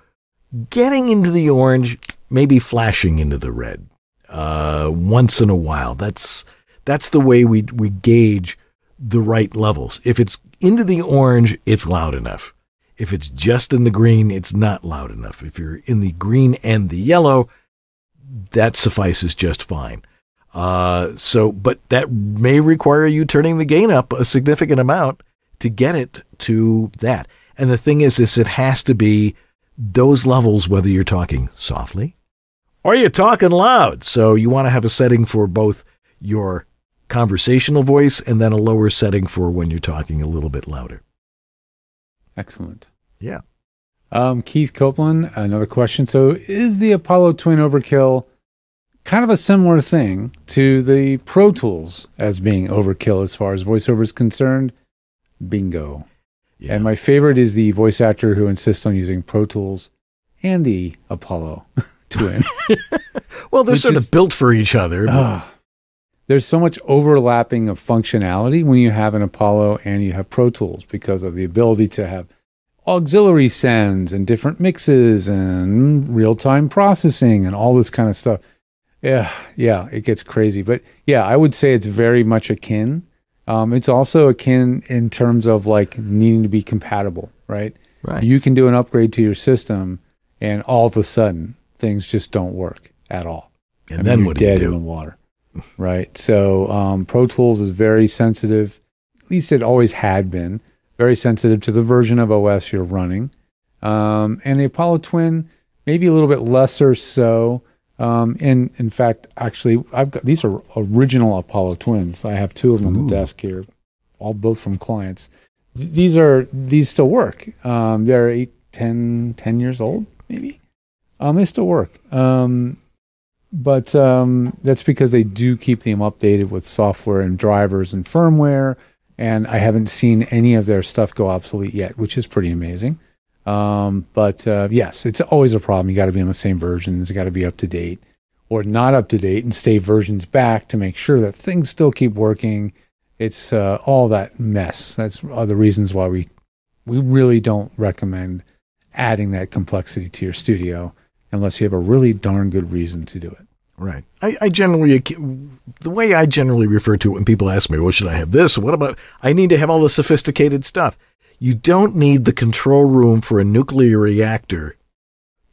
getting into the orange, maybe flashing into the red uh, once in a while. That's that's the way we we gauge the right levels. If it's into the orange, it's loud enough. If it's just in the green, it's not loud enough. If you're in the green and the yellow, that suffices just fine. Uh, so, but that may require you turning the gain up a significant amount to get it to that. And the thing is, is it has to be those levels, whether you're talking softly or you're talking loud. So you want to have a setting for both your conversational voice and then a lower setting for when you're talking a little bit louder. Excellent. Yeah. Um, Keith Copeland, another question. So, is the Apollo Twin overkill kind of a similar thing to the Pro Tools as being overkill as far as voiceover is concerned? Bingo. Yeah. And my favorite is the voice actor who insists on using Pro Tools and the Apollo Twin. well, they're which sort is- of built for each other. but- Ah, there's so much overlapping of functionality when you have an Apollo and you have Pro Tools because of the ability to have auxiliary sends and different mixes and real time processing and all this kind of stuff. Yeah, yeah, it gets crazy. But yeah, I would say it's very much akin. Um, it's also akin in terms of like needing to be compatible, right? right. You can do an upgrade to your system, and all of a sudden things just don't work at all. and I mean, then you're what do you dead in the water, right? So um, Pro Tools is very sensitive. At least it always had been very sensitive to the version of OS you're running. Um, and the Apollo Twin, maybe a little bit lesser so. Um, and in fact, actually, I've got these are original Apollo Twins. I have two of them on the desk here, all both from clients. Th- These are these still work. Um, they're eight, 10, 10 years old, maybe. Um, they still work. Um, but um, that's because they do keep them updated with software and drivers and firmware. And I haven't seen any of their stuff go obsolete yet, which is pretty amazing. Um, but uh, yes, it's always a problem. You got to be on the same versions. You got to be up to date, or not up to date and stay versions back to make sure that things still keep working. It's uh, all that mess. That's the reasons why we we really don't recommend adding that complexity to your studio unless you have a really darn good reason to do it. Right. I, I generally, the way I generally refer to it when people ask me, well, should I have this? What about, I need to have all the sophisticated stuff. You don't need the control room for a nuclear reactor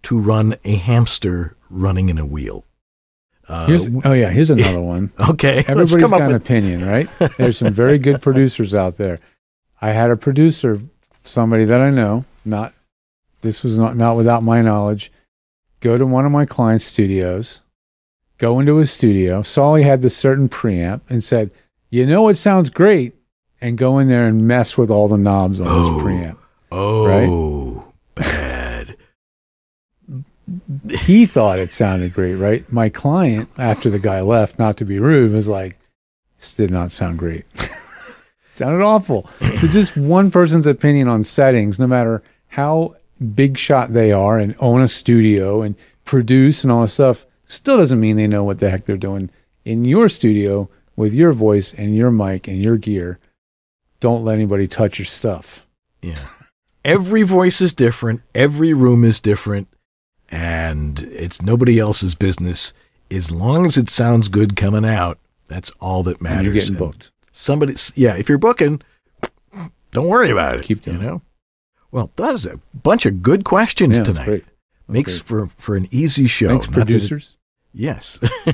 to run a hamster running in a wheel. Uh, Here's, oh yeah, here's another one. okay. Everybody's got an with- opinion, right? There's some very good producers out there. I had a producer, somebody that I know, not this was not not without my knowledge, go to one of my clients' studios, go into his studio, saw he had this certain preamp, and said, "You know, it sounds great," and go in there and mess with all the knobs on Oh. this preamp. Oh, bad. he thought it sounded great, right? My client, after the guy left, not to be rude, was like, "This did not sound great. sounded awful." So just one person's opinion on settings, no matter how big shot they are and own a studio and produce and all this stuff, still doesn't mean they know what the heck they're doing in your studio with your voice and your mic and your gear. Don't let anybody touch your stuff. Yeah. Every voice is different. Every room is different. And it's nobody else's business. As long as it sounds good coming out, that's all that matters. And you're getting And booked. Somebody's, yeah, if you're booking, don't worry about it. Keep you doing it. know? Well, that was a bunch of good questions Yeah, tonight. That's Makes great. for, for an easy show. Thanks, Not that it- producers. Yes.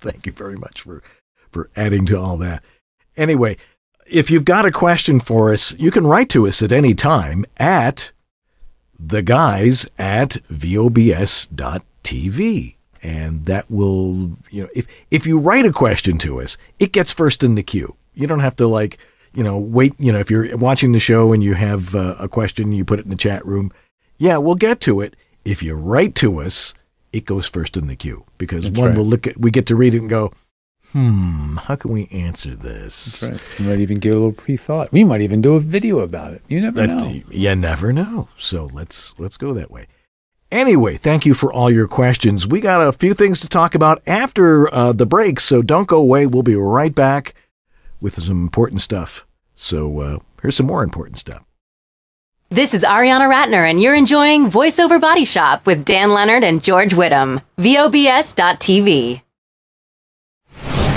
Thank you very much for, for adding to all that. Anyway, if you've got a question for us, you can write to us at any time at the guys at vobs.tv. And that will, you know, if, if you write a question to us, it gets first in the queue. You don't have to like, you know, wait, you know, if you're watching the show and you have uh, a question, you put it in the chat room. Yeah, we'll get to it. If you write to us, it goes first in the queue because That's one right. will look at, we get to read it and go, hmm, how can we answer this? That's right. You might even give it a little pre-thought. We might even do a video about it. You never That, know. You never know. So let's let's go that way. Anyway, thank you for all your questions. We got a few things to talk about after uh, the break, so don't go away. We'll be right back with some important stuff. So uh, here's some more important stuff. This is Ariana Ratner, and you're enjoying VoiceOver Body Shop with Dan Leonard and George Whittam. VOBS.TV.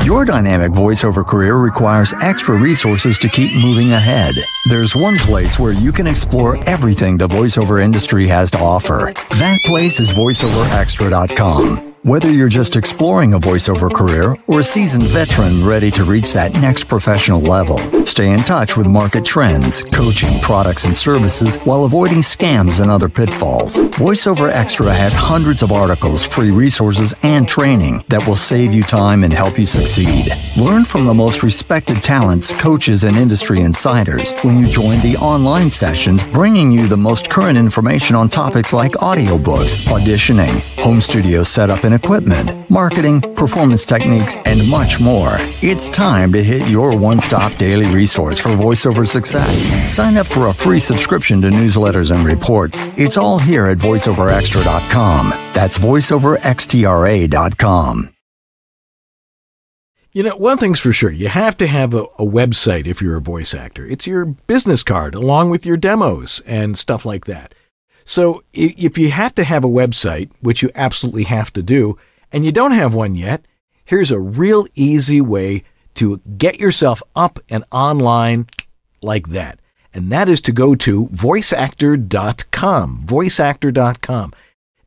Your dynamic voiceover career requires extra resources to keep moving ahead. There's one place where you can explore everything the voiceover industry has to offer. That place is voiceoverxtra.com. Whether you're just exploring a voiceover career or a seasoned veteran ready to reach that next professional level, stay in touch with market trends, coaching, products, and services while avoiding scams and other pitfalls. VoiceOverXtra has hundreds of articles, free resources, and training that will save you time and help you succeed. Learn from the most respected talents, coaches, and industry insiders when you join the online sessions, bringing you the most current information on topics like audiobooks, auditioning, home studio setup and equipment, marketing, performance techniques, and much more. It's time to hit your one-stop daily resource for voiceover success. Sign up for a free subscription to newsletters and reports. It's all here at voiceoverxtra.com. That's voiceoverxtra.com. You know, one thing's for sure, you have to have a, a website if you're a voice actor. It's your business card along with your demos and stuff like that. So if you have to have a website, which you absolutely have to do, and you don't have one yet, here's a real easy way to get yourself up and online like that. And that is to go to voiceactor.com, voiceactor.com.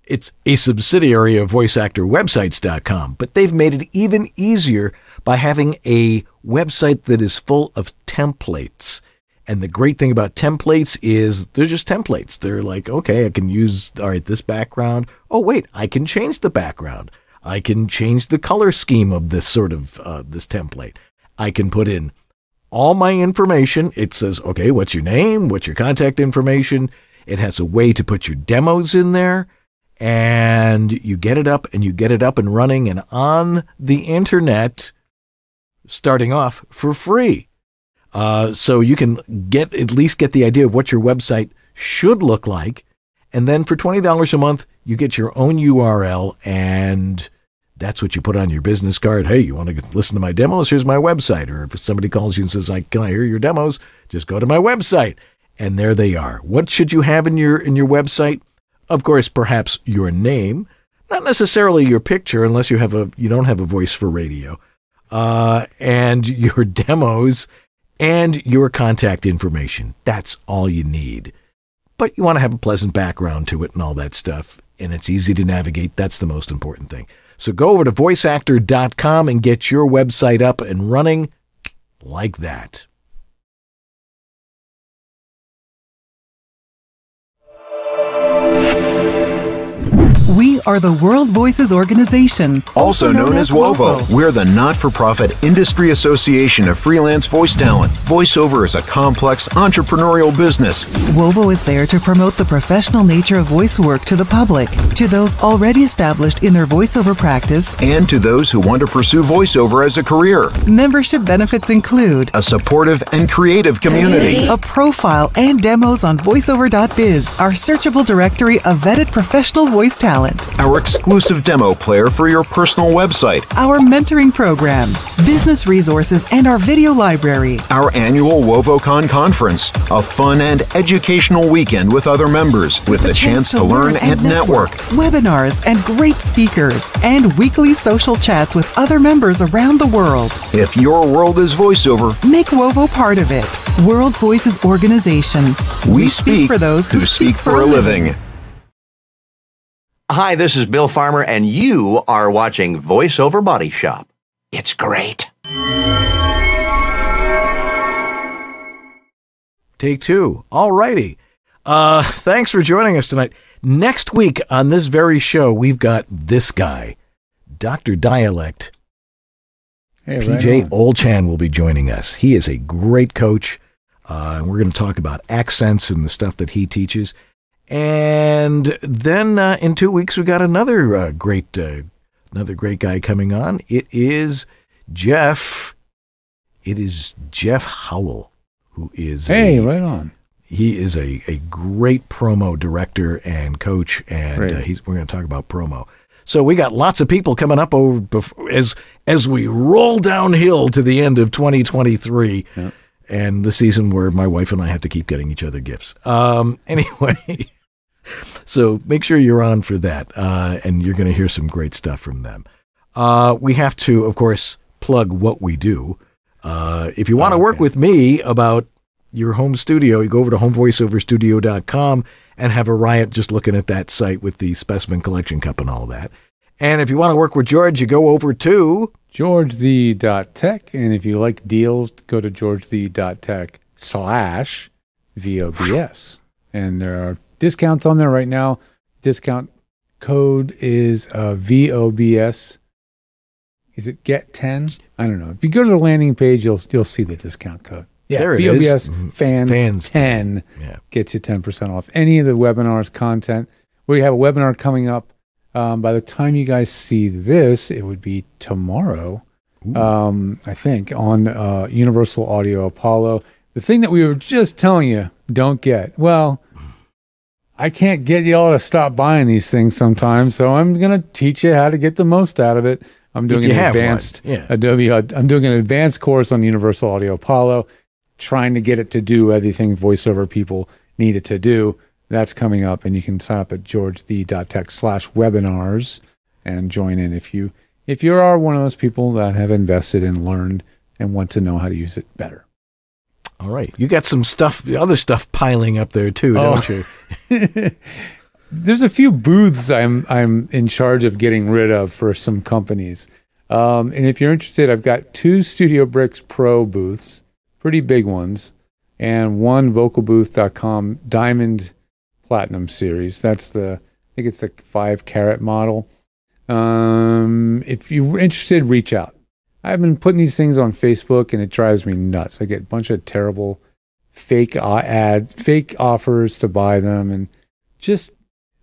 It's a subsidiary of voiceactorwebsites.com, but they've made it even easier by having a website that is full of templates. And the great thing about templates is they're just templates. They're like, okay, I can use, all right, this background. Oh, wait, I can change the background. I can change the color scheme of this sort of, uh, this template. I can put in all my information. It says, okay, what's your name? What's your contact information? It has a way to put your demos in there and you get it up and you get it up and running and on the internet starting off for free. Uh, so you can get at least get the idea of what your website should look like. And then for $20 a month, you get your own URL and That's what you put on your business card. Hey, you want to listen to my demos? Here's my website. Or if somebody calls you and says, "I can I hear your demos?" Just go to my website, and there they are. What should you have in your in your website? Of course, perhaps your name, not necessarily your picture, unless you have a you don't have a voice for radio, uh, and your demos and your contact information. That's all you need. But you want to have a pleasant background to it and all that stuff, and it's easy to navigate. That's the most important thing. So go over to voiceactor.com and get your website up and running like that. We are the World Voices Organization, also known as WOVO. We're the not for profit industry association of freelance voice talent. Voiceover is a complex entrepreneurial business. WOVO is there to promote the professional nature of voice work to the public, to those already established in their voiceover practice, and to those who want to pursue voiceover as a career. Membership benefits include a supportive and creative community, a profile and demos on voiceover.biz, our searchable directory of vetted professional voice talent our exclusive demo player for your personal website, our mentoring program, business resources, and our video library, our annual WovoCon conference, a fun and educational weekend with other members with the, chance, chance to, learn, and, and network, webinars and great speakers, and weekly social chats with other members around the world. If your world is voiceover, make Wovo part of it. World Voices Organization. We, we speak, speak, for those who, who speak, speak, for a living. living. Hi, this is Bill Farmer, and you are watching VoiceOver Body Shop. It's great. Take two. All righty. Uh, thanks for joining us tonight. Next week on this very show, we've got this guy, Dr. Dialect. Hey, PJ right Ochlan will be joining us. He is a great coach. Uh, and we're going to talk about accents and the stuff that he teaches. And then uh, in two weeks, we got another uh, great, uh, another great guy coming on. It is Jeff. It is Jeff Howell, who is hey, a, right on. He is a, a great promo director and coach, and uh, he's, we're going to talk about promo. So we got lots of people coming up over before, as as we roll downhill to the end of 2023. Yep and the season where my wife and I have to keep getting each other gifts. Um, anyway, so make sure you're on for that, uh, and you're going to hear some great stuff from them. Uh, we have to, of course, plug what we do. Uh, if you want to oh, okay. work with me about your home studio, you go over to homevoiceoverstudio.com and have a riot just looking at that site with the specimen collection cup and all that. And if you want to work with George, you go over to georgethe.tech. And if you like deals, go to georgethe.tech slash VOBS. And there are discounts on there right now. Discount code is uh, VOBS. Is it get 10? I don't know. If you go to the landing page, you'll you'll see the discount code. Yeah, there it VOBS is. Mm-hmm. fan fans 10 yeah. gets you 10% off any of the webinars content. We have a webinar coming up. Um, by the time you guys see this, it would be tomorrow, um, I think, on uh, Universal Audio Apollo. The thing that we were just telling you, don't get. Well, I can't get y'all to stop buying these things sometimes, so I'm going to teach you how to get the most out of it. I'm doing an advanced yeah. Adobe. I'm doing an advanced course on Universal Audio Apollo, trying to get it to do everything voiceover people need it to do. That's coming up, and you can sign up at georgethe.tech slash webinars and join in if you if you are one of those people that have invested and learned and want to know how to use it better. All right. You got some stuff, the other stuff piling up there too, oh. don't you? There's a few booths I'm I'm in charge of getting rid of for some companies. Um, and if you're interested, I've got two Studio Bricks Pro booths, pretty big ones, and one vocalbooth.com Diamond Platinum series. That's the I think it's the five carat model. Um, if you're interested, reach out. I've been putting these things on Facebook and it drives me nuts. I get a bunch of terrible fake uh, ad, fake offers to buy them, and just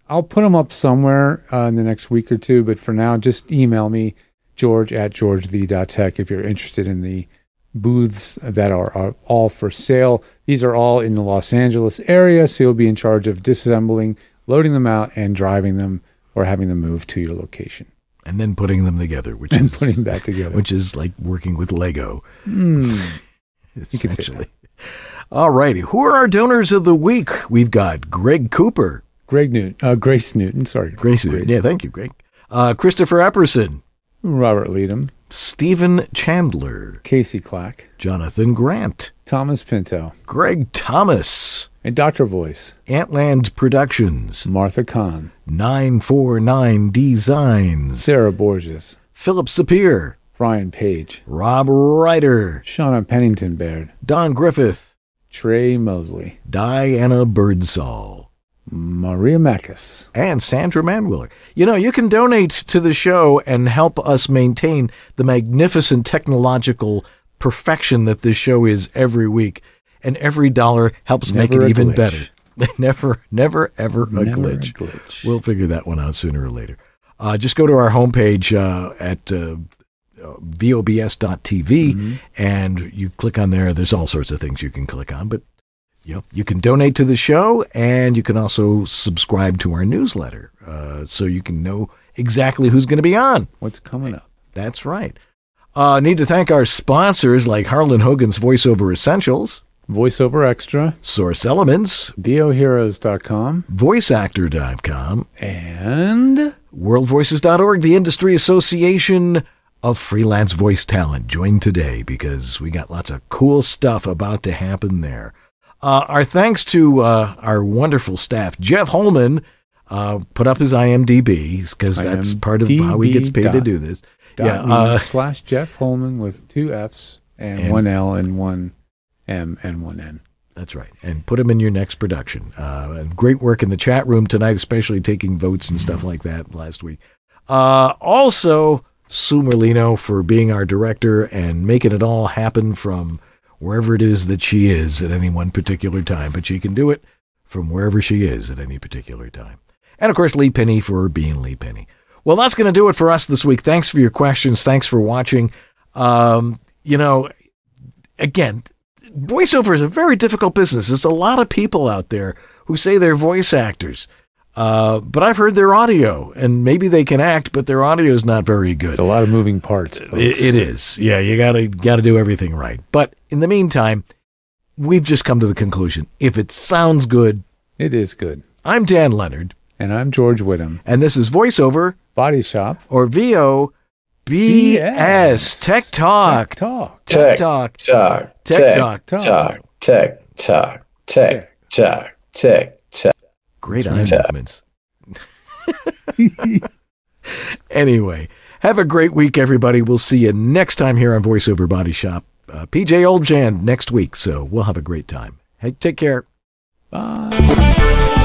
I'll put them up somewhere uh, in the next week or two. But for now, just email me George at georgethe.tech if you're interested in the booths that are, are all for sale. These are all in the Los Angeles area, so you'll be in charge of disassembling, loading them out, and driving them or having them moved to your location. And then putting them together, which and is putting them back together. which is like working with Lego, say essentially. All righty, who are our donors of the week? We've got Greg Cooper, Greg Newton, uh, Grace Newton, sorry, Grace, yeah, thank you, Greg. Uh, Christopher Epperson, Robert Leadham, Stephen Chandler, Casey Clack, Jonathan Grant, Thomas Pinto, Greg Thomas, and Doctor Voice, Antland Productions, Martha Kahn, 949 Designs, Sarah Borges, Philip Sapir, Brian Page, Rob Ryder, Shauna Pennington Baird, Don Griffith, Trey Mosley, Diana Birdsall, Maria Mackis, and Sandra Manwiller. You know, you can donate to the show and help us maintain the magnificent technological perfection that this show is every week. And every dollar helps make it even glitch. better. never, never, ever a Never a glitch. glitch. We'll figure that one out sooner or later. Uh, just go to our homepage uh, at uh, vobs.tv Mm-hmm. and you click on there. There's all sorts of things you can click on, but you know, you can donate to the show and you can also subscribe to our newsletter uh, so you can know exactly who's going to be on. What's coming up? That's right. Uh, need to thank our sponsors like Harlan Hogan's Voiceover Essentials, VoiceOverXtra, Source Elements, VOHeroes.com, VoiceActor.com, and WorldVoices.org, the industry association of freelance voice talent. Join today because we got lots of cool stuff about to happen there. Uh, our thanks to uh, our wonderful staff. Jeff Holman uh, put up his IMDb because that's part of how he gets paid to do this. Yeah, uh, slash Jeff Holman with two F's and, And- one L and one M and one N. That's right. And put them in your next production. Uh, great work in the chat room tonight, especially taking votes and stuff like that last week. Uh, also, Sue Merlino for being our director and making it all happen from wherever it is that she is at any one particular time. But she can do it from wherever she is at any particular time. And of course, Lee Penny for being Lee Penny. Well, that's going to do it for us this week. Thanks for your questions. Thanks for watching. Um, you know, again, voiceover is a very difficult business. There's a lot of people out there who say they're voice actors. Uh, but I've heard their audio, and maybe they can act, but their audio is not very good. There's a lot of moving parts. It, it is. Yeah, you gotta gotta do everything right. But in the meantime, we've just come to the conclusion: if it sounds good, It is good. I'm Dan Leonard, And I'm George Whittam. and this is voiceover Body Shop. or VO BS Tech Talk. Tech Talk. Tech Tech Talk. Talk. Tech Tech Talk. Talk. Tech Talk. Tech Talk. Tech Talk. Great eye movements. anyway, have a great week, everybody. We'll see you next time here on VoiceOver Body Shop. Uh, PJ Ochlan next week, so we'll have a great time. Hey, take care. Bye.